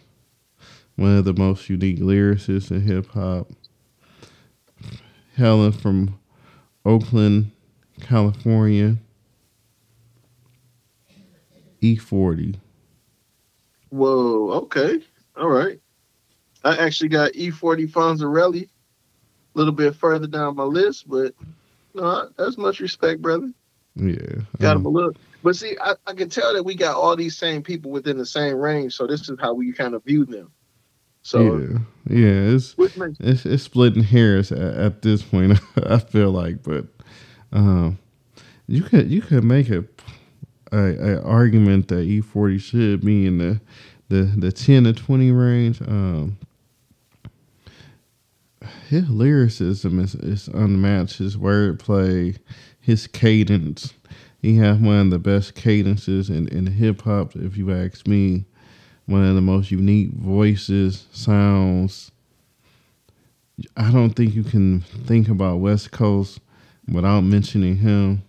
one of the most unique lyricists in hip hop. Helen from Oakland, California. E40. Whoa, okay. All right. I actually got E40 Fonzarelli a little bit further down my list, but no, that's much respect, brother. Yeah. Got him a little. But see, I, I can tell that we got all these same people within the same range, so this is how we kind of view them. So yeah, yeah, it's it's, it's splitting hairs at, at this point. I feel like, but um, you could you could make a, a, a argument that E40 should be in the the the ten to twenty range. Um, his lyricism is, is unmatched. His wordplay, his cadence. He has one of the best cadences in, in hip hop, if you ask me. One of the most unique voices, sounds. I don't think you can think about West Coast without mentioning him.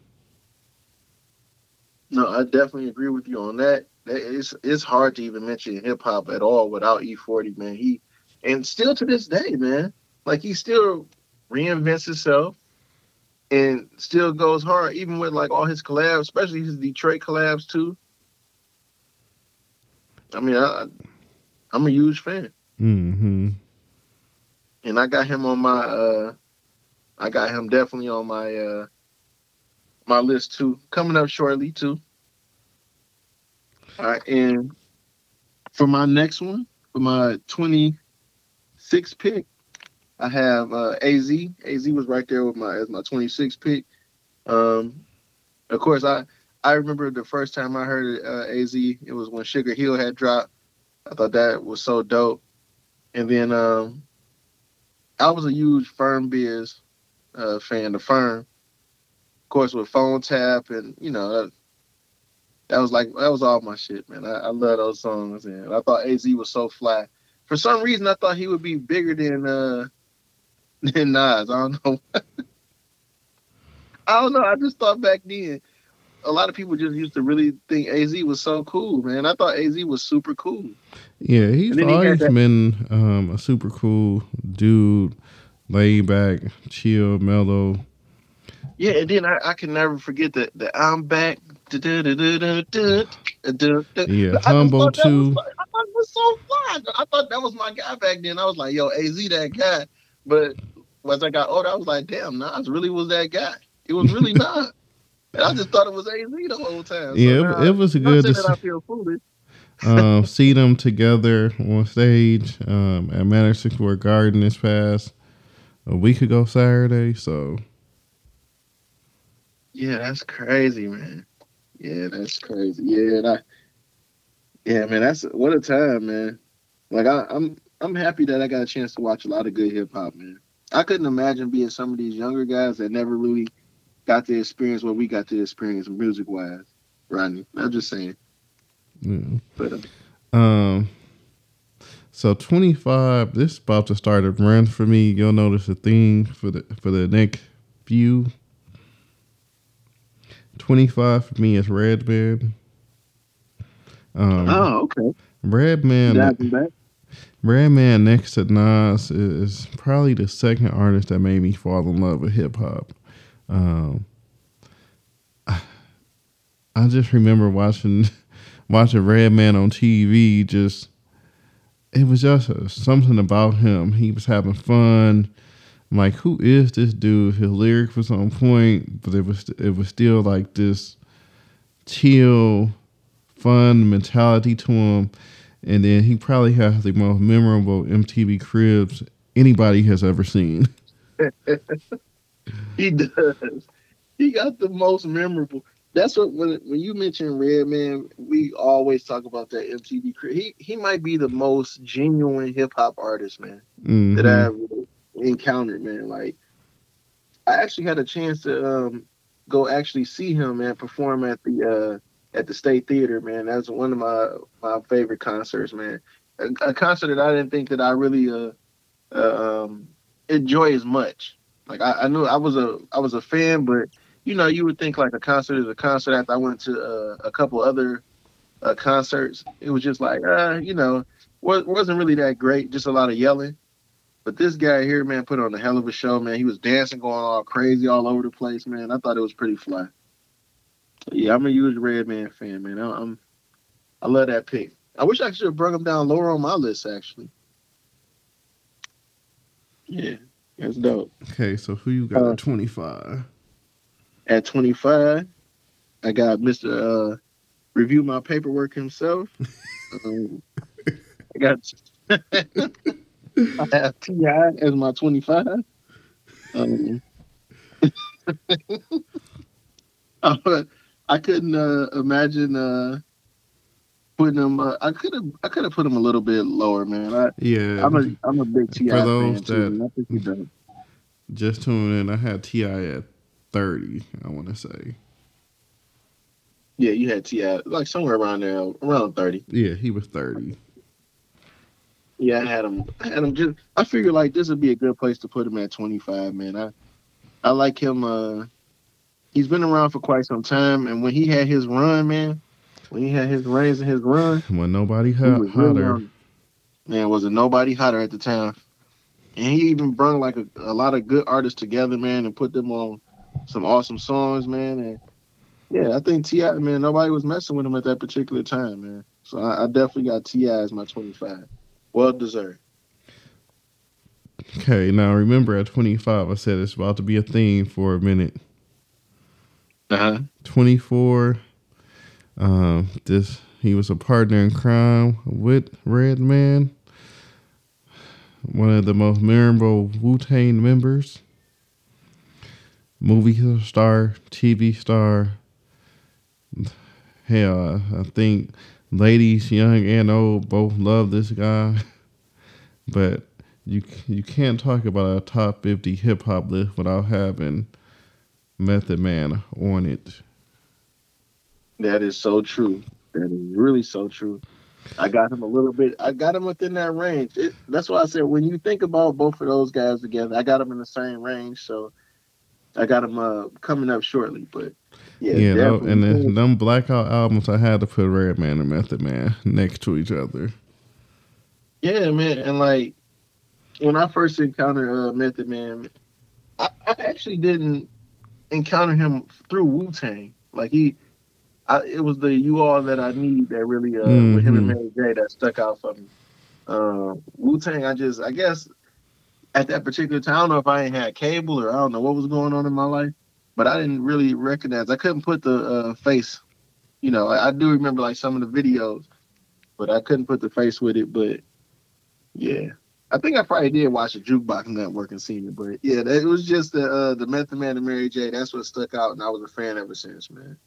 No, I definitely agree with you on that. It's it's hard to even mention hip hop at all without E40, man. He and still to this day, man, like he still reinvents himself and still goes hard, even with like all his collabs, especially his Detroit collabs too. I mean, I, I'm a huge fan. Mm-hmm. And I got him on my, uh I got him definitely on my, uh my list too, coming up shortly too. All right, and for my next one, for my 26 pick, I have uh, Az. Az was right there with my as my 26 pick. Um, of course, I I remember the first time I heard uh, Az. It was when Sugar Hill had dropped. I thought that was so dope. And then um, I was a huge Firm Biz uh, fan. The Firm, of course, with Phone Tap, and you know that, that was like that was all my shit, man. I, I love those songs, and I thought Az was so fly. For some reason, I thought he would be bigger than uh, than Nas. I don't know. I don't know. I just thought back then, a lot of people just used to really think Az was so cool, man. I thought Az was super cool. Yeah, he's always he been um, a super cool dude, laid back, chill, mellow. Yeah, and then I, I can never forget that that I'm back. Yeah, humble too. I thought it was so fun. I thought that was my guy back then. I was like, yo, Az that guy. But as I got older, I was like, damn, Nas really was that guy. It was really not. And I just thought it was Az the whole time. So yeah, now, it, was a good to see, I feel foolish. um, see them together on stage um, at Madison Square Garden this past a week ago Saturday. So yeah, that's crazy, man. Yeah, that's crazy. Yeah, and I, yeah, man, that's what a time, man. Like I, I'm, I'm happy that I got a chance to watch a lot of good hip hop, man. I couldn't imagine being some of these younger guys that never really got to experience what we got to experience music wise. Rodney, I'm just saying. Yeah. But, uh, um. So 25. This is about to start a run for me. You'll notice a thing for the for the next few. 25 for me is Redman. Um, oh, okay. Redman. Redman next to Nas is probably the second artist that made me fall in love with hip hop. Um, I just remember watching watching Redman on TV. Just it was just a, something about him. He was having fun. I'm like, who is this dude? His lyric was on point, but it was it was still like this chill, fun mentality to him and then he probably has the most memorable MTV Cribs anybody has ever seen. he does. He got the most memorable. That's what when when you mention Redman, we always talk about that MTV. He he might be the most genuine hip hop artist, man, mm-hmm. that I ever encountered, man. Like I actually had a chance to um, go actually see him, man, perform at the uh, at the State Theater, man. That's one of my my favorite concerts, man. A, a concert that I didn't think that I really uh, uh um enjoy as much. Like I, I, knew I was a I was a fan, but you know you would think like a concert is a concert. After I went to uh, a couple other uh, concerts, it was just like uh you know was, wasn't really that great. Just a lot of yelling. But this guy here, man, put on a hell of a show, man. He was dancing, going all crazy all over the place, man. I thought it was pretty fly. Yeah, I'm a huge Redman fan, man. I, am I love that pick. I wish I should have brought him down lower on my list, actually. Yeah, that's dope. Okay, so who you got uh, at 25? At 25, I got Mr. Uh, Review My Paperwork himself. um, I got I have T.I. as my 25. Um, I couldn't uh, imagine uh, putting him. Uh, I could have. I could have put him a little bit lower, man. I, Yeah. I'm a. I'm a big Ti For fan those too. that- I think he does. just tuning in. I had Ti at thirty. I want to say. Yeah, you had Ti like somewhere around there, around thirty. Yeah, he was thirty. Yeah, I had him. I had him just. I figured like this would be a good place to put him at 25, man. I, I like him. Uh, he's been around for quite some time, and when he had his run, man, when he had his reigns and his run, When nobody hot, was really hotter. Man, wasn't nobody hotter at the time, and he even brought like a, a lot of good artists together, man, and put them on some awesome songs, man. And yeah, I think Ti, man, nobody was messing with him at that particular time, man. So I, I definitely got Ti as my 25. Well deserved. Okay, now remember at twenty five, I said it's about to be a theme for a minute. Uh huh. 24. Um, this he was a partner in crime with Redman, one of the most memorable Wu Tang members, movie star, TV star. Hell, I think ladies, young and old, both love this guy. But you you can't talk about a top 50 hip hop list without having Method Man on it. That is so true. That is really so true. I got him a little bit. I got him within that range. It, that's why I said when you think about both of those guys together, I got him in the same range. So I got him uh, coming up shortly. But yeah, Yeah, definitely. and then them blackout albums, I had to put Redman and Method Man next to each other. yeah, man. And like when I first encountered uh, Method Man, I, I actually didn't encounter him through Wu Tang. Like he, I, it was the you all that I need that really uh, with him and Mhm. Mary J that stuck out for me. Uh, Wu Tang, I just, I guess, at that particular time, I don't know if I ain't had cable or I don't know what was going on in my life, but I didn't really recognize. I couldn't put the uh, face. You know, I, I do remember like some of the videos, but I couldn't put the face with it. But yeah, I think I probably did watch the Jukebox Network and seen it. But yeah, it was just the uh, the Method Man and Mary J. That's what stuck out, and I was a fan ever since, man.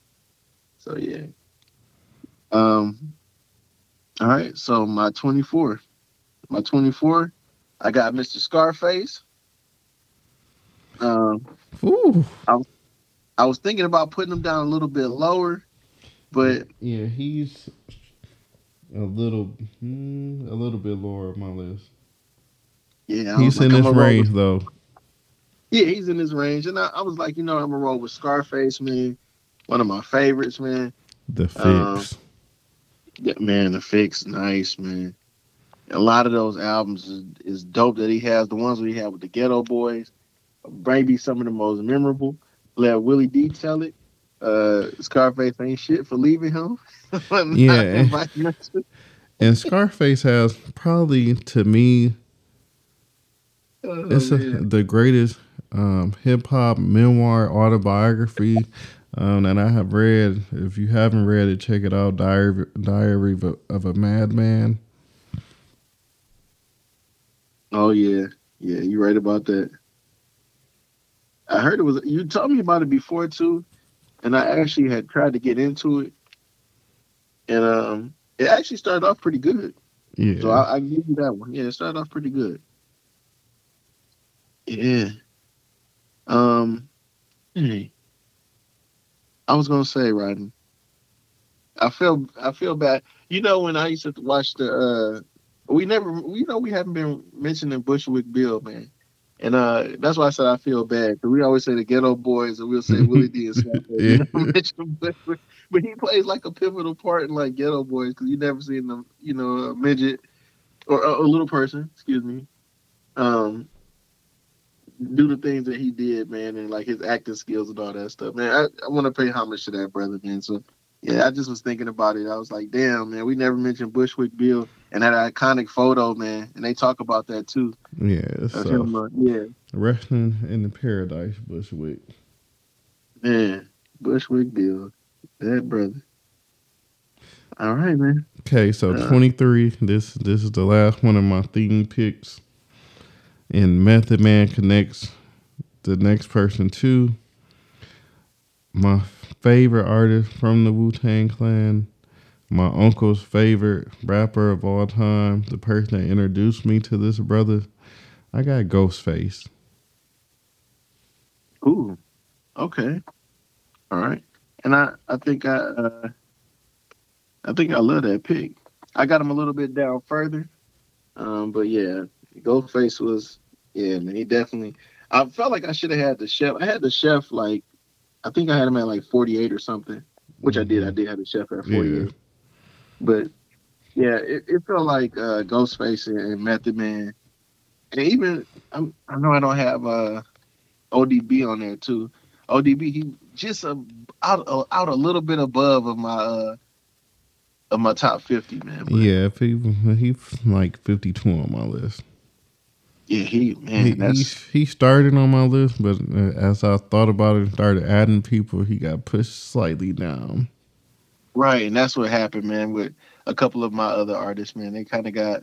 So yeah. Um. All right, so my 24, my 24, I got Mr. Scarface. Um, Ooh. I was thinking about putting him down a little bit lower, but Yeah, he's a little, mm, a little bit lower on my list. yeah, I He's was like, in I'm this range with- though. Yeah, he's in this range, and I, I was like, you know, I'm gonna roll with Scarface, man. One of my favorites, man. The Um, fix. Yeah, man, the fix, nice, man. A lot of those albums is, is dope that he has. The ones we had with the Geto Boys, maybe some of the most memorable. Let Willie D tell it. Uh, Scarface ain't shit for leaving him. Yeah. inviting us to- and Scarface has probably to me Oh, it's a, the greatest um, hip hop memoir autobiography um, that I have read. If you haven't read it, check it out. Diary Diary of a, of a Madman. oh yeah, yeah, you're right about that. I heard it was you told me about it before too, and I actually had tried to get into it, and um, it actually started off pretty good. Yeah, So I, I give you that one. Yeah, it started off pretty good. Yeah. Um. Hey. I was gonna say, Rodney. I feel I feel bad. You know when I used to watch the uh we never we know we haven't been mentioning Bushwick Bill, man. And uh that's why I said I feel bad. Cause we always say the Geto Boys and we'll say Willie D and. We Yeah. never. But he plays like a pivotal part in like Geto Boys because you never seen them, you know, a midget or a, a little person, excuse me, um, do the things that he did, man, and like his acting skills and all that stuff, man. I, I want to pay homage to that brother, man. So yeah, I just was thinking about it. I was like, damn, man, we never mentioned Bushwick Bill and that iconic photo, man. And they talk about that too. yeah. So him, uh, yeah, Wrestling in the paradise, Bushwick. man, Bushwick Bill, that brother. All right, man. Okay, so Uh. twenty three. This this is the last one of my theme picks. And Method Man connects the next person to my favorite artist from the Wu Tang Clan, my uncle's favorite rapper of all time, the person that introduced me to this brother, I got Ghostface. Ooh, okay, all right. And I, I think I, uh, I think I love that pick. I got him a little bit down further, um, but yeah, Ghostface was, yeah, man, he definitely. I felt like I should have had the chef. I had the chef like, I think I had him at like forty eight or something, which I did. I did have the chef at forty eight, yeah. but yeah, it, it, felt like uh, Ghostface and Method Man, and even I'm, i know I don't have uh, ODB on there too. ODB, he just uh, out uh, out a little bit above of my uh, of my top fifty, man. But, yeah, he he's like fifty two on my list. Yeah, he man, he, that's he, he, started on my list, but uh, as I thought about it and started adding people, he got pushed slightly down. Right, and that's what happened, man. With a couple of my other artists, man, they kind of got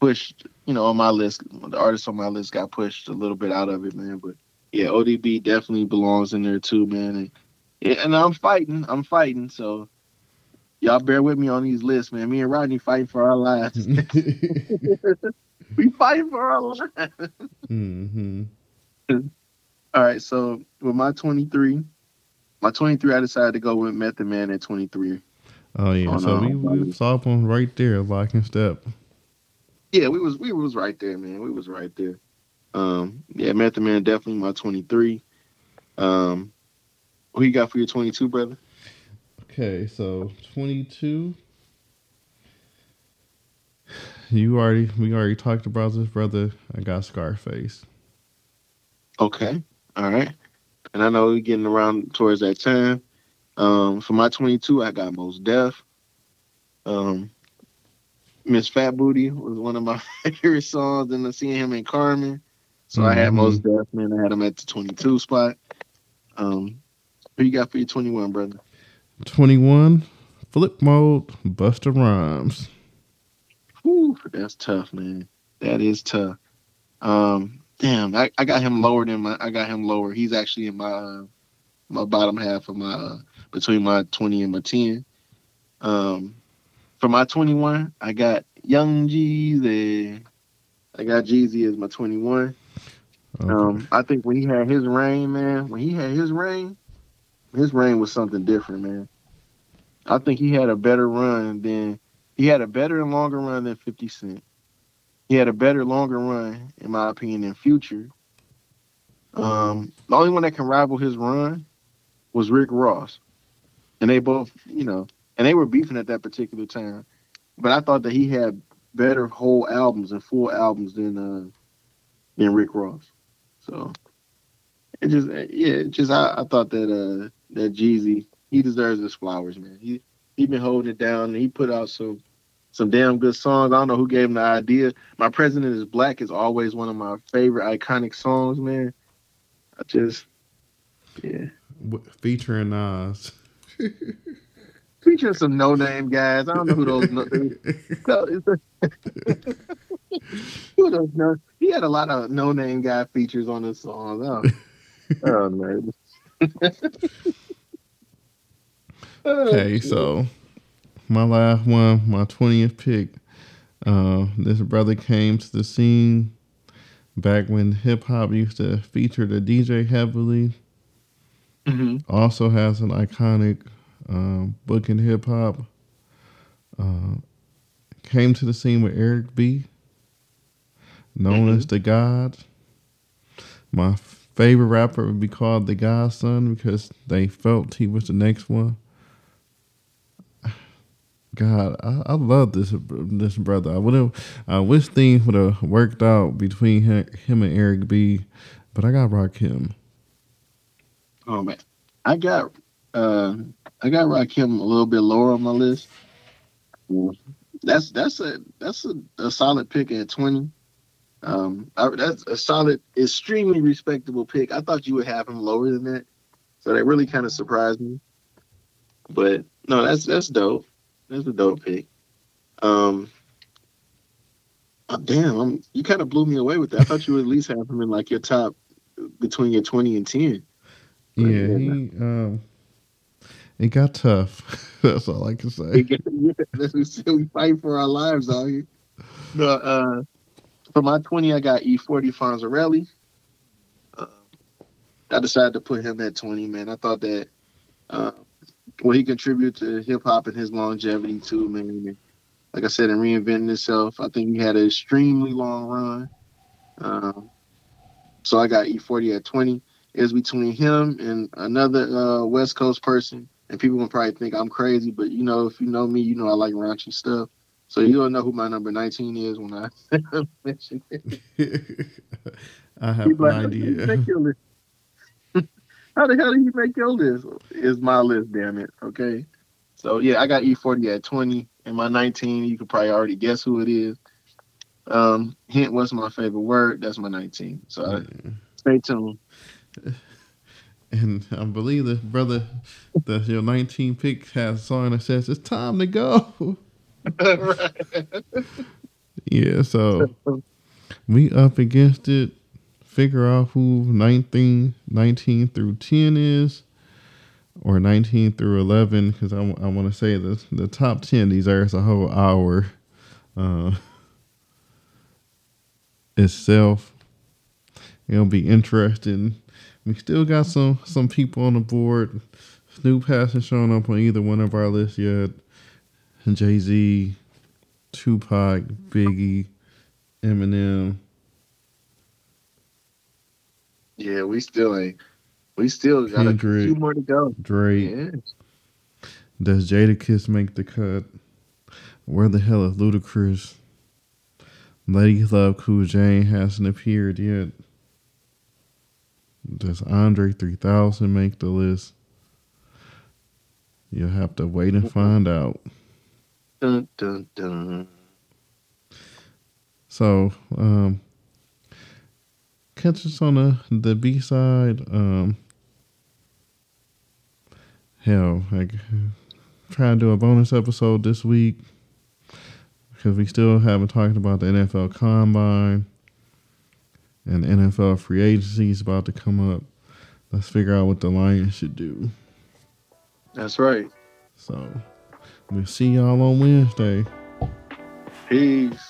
pushed. You know, on my list, the artists on my list got pushed a little bit out of it, man. But yeah, ODB definitely belongs in there too, man. And, yeah, and I'm fighting. I'm fighting. So y'all bear with me on these lists, man. Me and Rodney fighting for our lives. we fight for our lives. mm-hmm. All right. So with my 23, my 23, I decided to go with Method Man at 23. Oh yeah. so uh, we, we saw them right there, lock and step. Yeah, we was we was right there, man. We was right there. Um, yeah, Method Man definitely my 23. Um, who you got for your 22, brother? Okay, so 22. You already we already talked about this, brother. I got Scarface. Okay, all right. And I know we're getting around towards that time. Um, for my 22, I got Mos Def. Um, Miss Fat Booty was one of my favorite songs, and seeing him in Carmen. So mm-hmm. I had Mos Def, man. I had him at the 22 spot. Um, who you got for your 21, brother? 21, Flip Mode, Busta Rhymes. Whew, that's tough, man. That is tough. Um, damn, I, I got him lower than my. I got him lower. He's actually in my uh, my bottom half of my uh, between my 20 and my 10. Um, for my 21, I got Young Jeezy. I got Jeezy as my 21. Okay. Um, I think when he had his reign, man, when he had his reign, his reign was something different, man. I think he had a better run than he had a better and longer run than 50 Cent. He had a better, longer run, in my opinion, than Future. Um, the only one that can rival his run was Rick Ross. And they both, you know, and they were beefing at that particular time. But I thought that he had better whole albums and full albums than uh than Rick Ross. So it just yeah, it just I, I thought that uh that Jeezy he deserves his flowers, man. He he been holding it down and he put out some some damn good songs. I don't know who gave him the idea. My President is Black is always one of my favorite iconic songs, man. I just yeah. Featuring Nas. Uh, featuring some no name guys. I don't know who those no, who those no he had a lot of no name guy features on this song. Oh, oh man. okay, so my last one, my twentieth pick. Uh, this brother came to the scene back when hip hop used to feature the DJ heavily. Mm-hmm. Also has an iconic um, book in hip hop. Uh, came to the scene with Eric B known mm-hmm. as the God. My favorite rapper would be called the Godson because they felt he was the next one. God, I, I love this this brother. I would have, I wish things would have worked out between him, him and Eric B, but I got Rock Rakim. Oh man, I got uh, I got Rakim a little bit lower on my list. That's that's a that's a, a solid pick at twenty. Um, I, that's a solid, extremely respectable pick. I thought you would have him lower than that, so that really kind of surprised me. But no, that's that's dope. That's a dope pick. Um, oh, damn, I'm, you kind of blew me away with that. I thought you would at least have him in like your top between your twenty and ten. yeah, he um, it got tough. That's all I can say. we fight for our lives out here. No, uh, for my 20, I got E40 Fonzarelli. Uh, I decided to put him at 20, man. I thought that uh, well, he contributed to hip hop and his longevity too, man. Like I said, in reinventing himself, I think he had an extremely long run. Um, so I got E-40 at 20. Is between him and another uh, West Coast person, and people will probably think I'm crazy, but you know, if you know me, you know I like raunchy stuff. So you don't know who my number 19 is when I mention it. I have no idea. How the hell did he make your list? Is my list, damn it. Okay. So yeah, I got E-40 at 20, and my 19, you could probably already guess who it is. Um, hint what's my favorite word? That's my 19. So uh, stay tuned. And I believe the brother, the your 19 pick has a song that says it's time to go. Right. Yeah, so we up against it. Figure out who 19, 19 through 10 is, or 19 through 11, because I, I want to say the, the top 10 these deserves a whole hour uh, itself. It'll be interesting. We still got some some people on the board. Snoop hasn't shown up on either one of our lists yet. Jay Z, Tupac, Biggie, Eminem. Yeah, we still ain't. We still got Kendrick, a few more to go. Drake. Yeah. Does Jadakiss make the cut? Where the hell is Ludacris? Lady Love Cool J hasn't appeared yet. Does Andre 3000 make the list? You'll have to wait and find out. Dun, dun, dun. So, um, catch us on the, the B side. Um, hell, like, try to do a bonus episode this week because we still haven't talked about the NFL Combine and NFL free agency is about to come up. Let's figure out what the Lions should do. That's right. So we'll see y'all on Wednesday. Peace.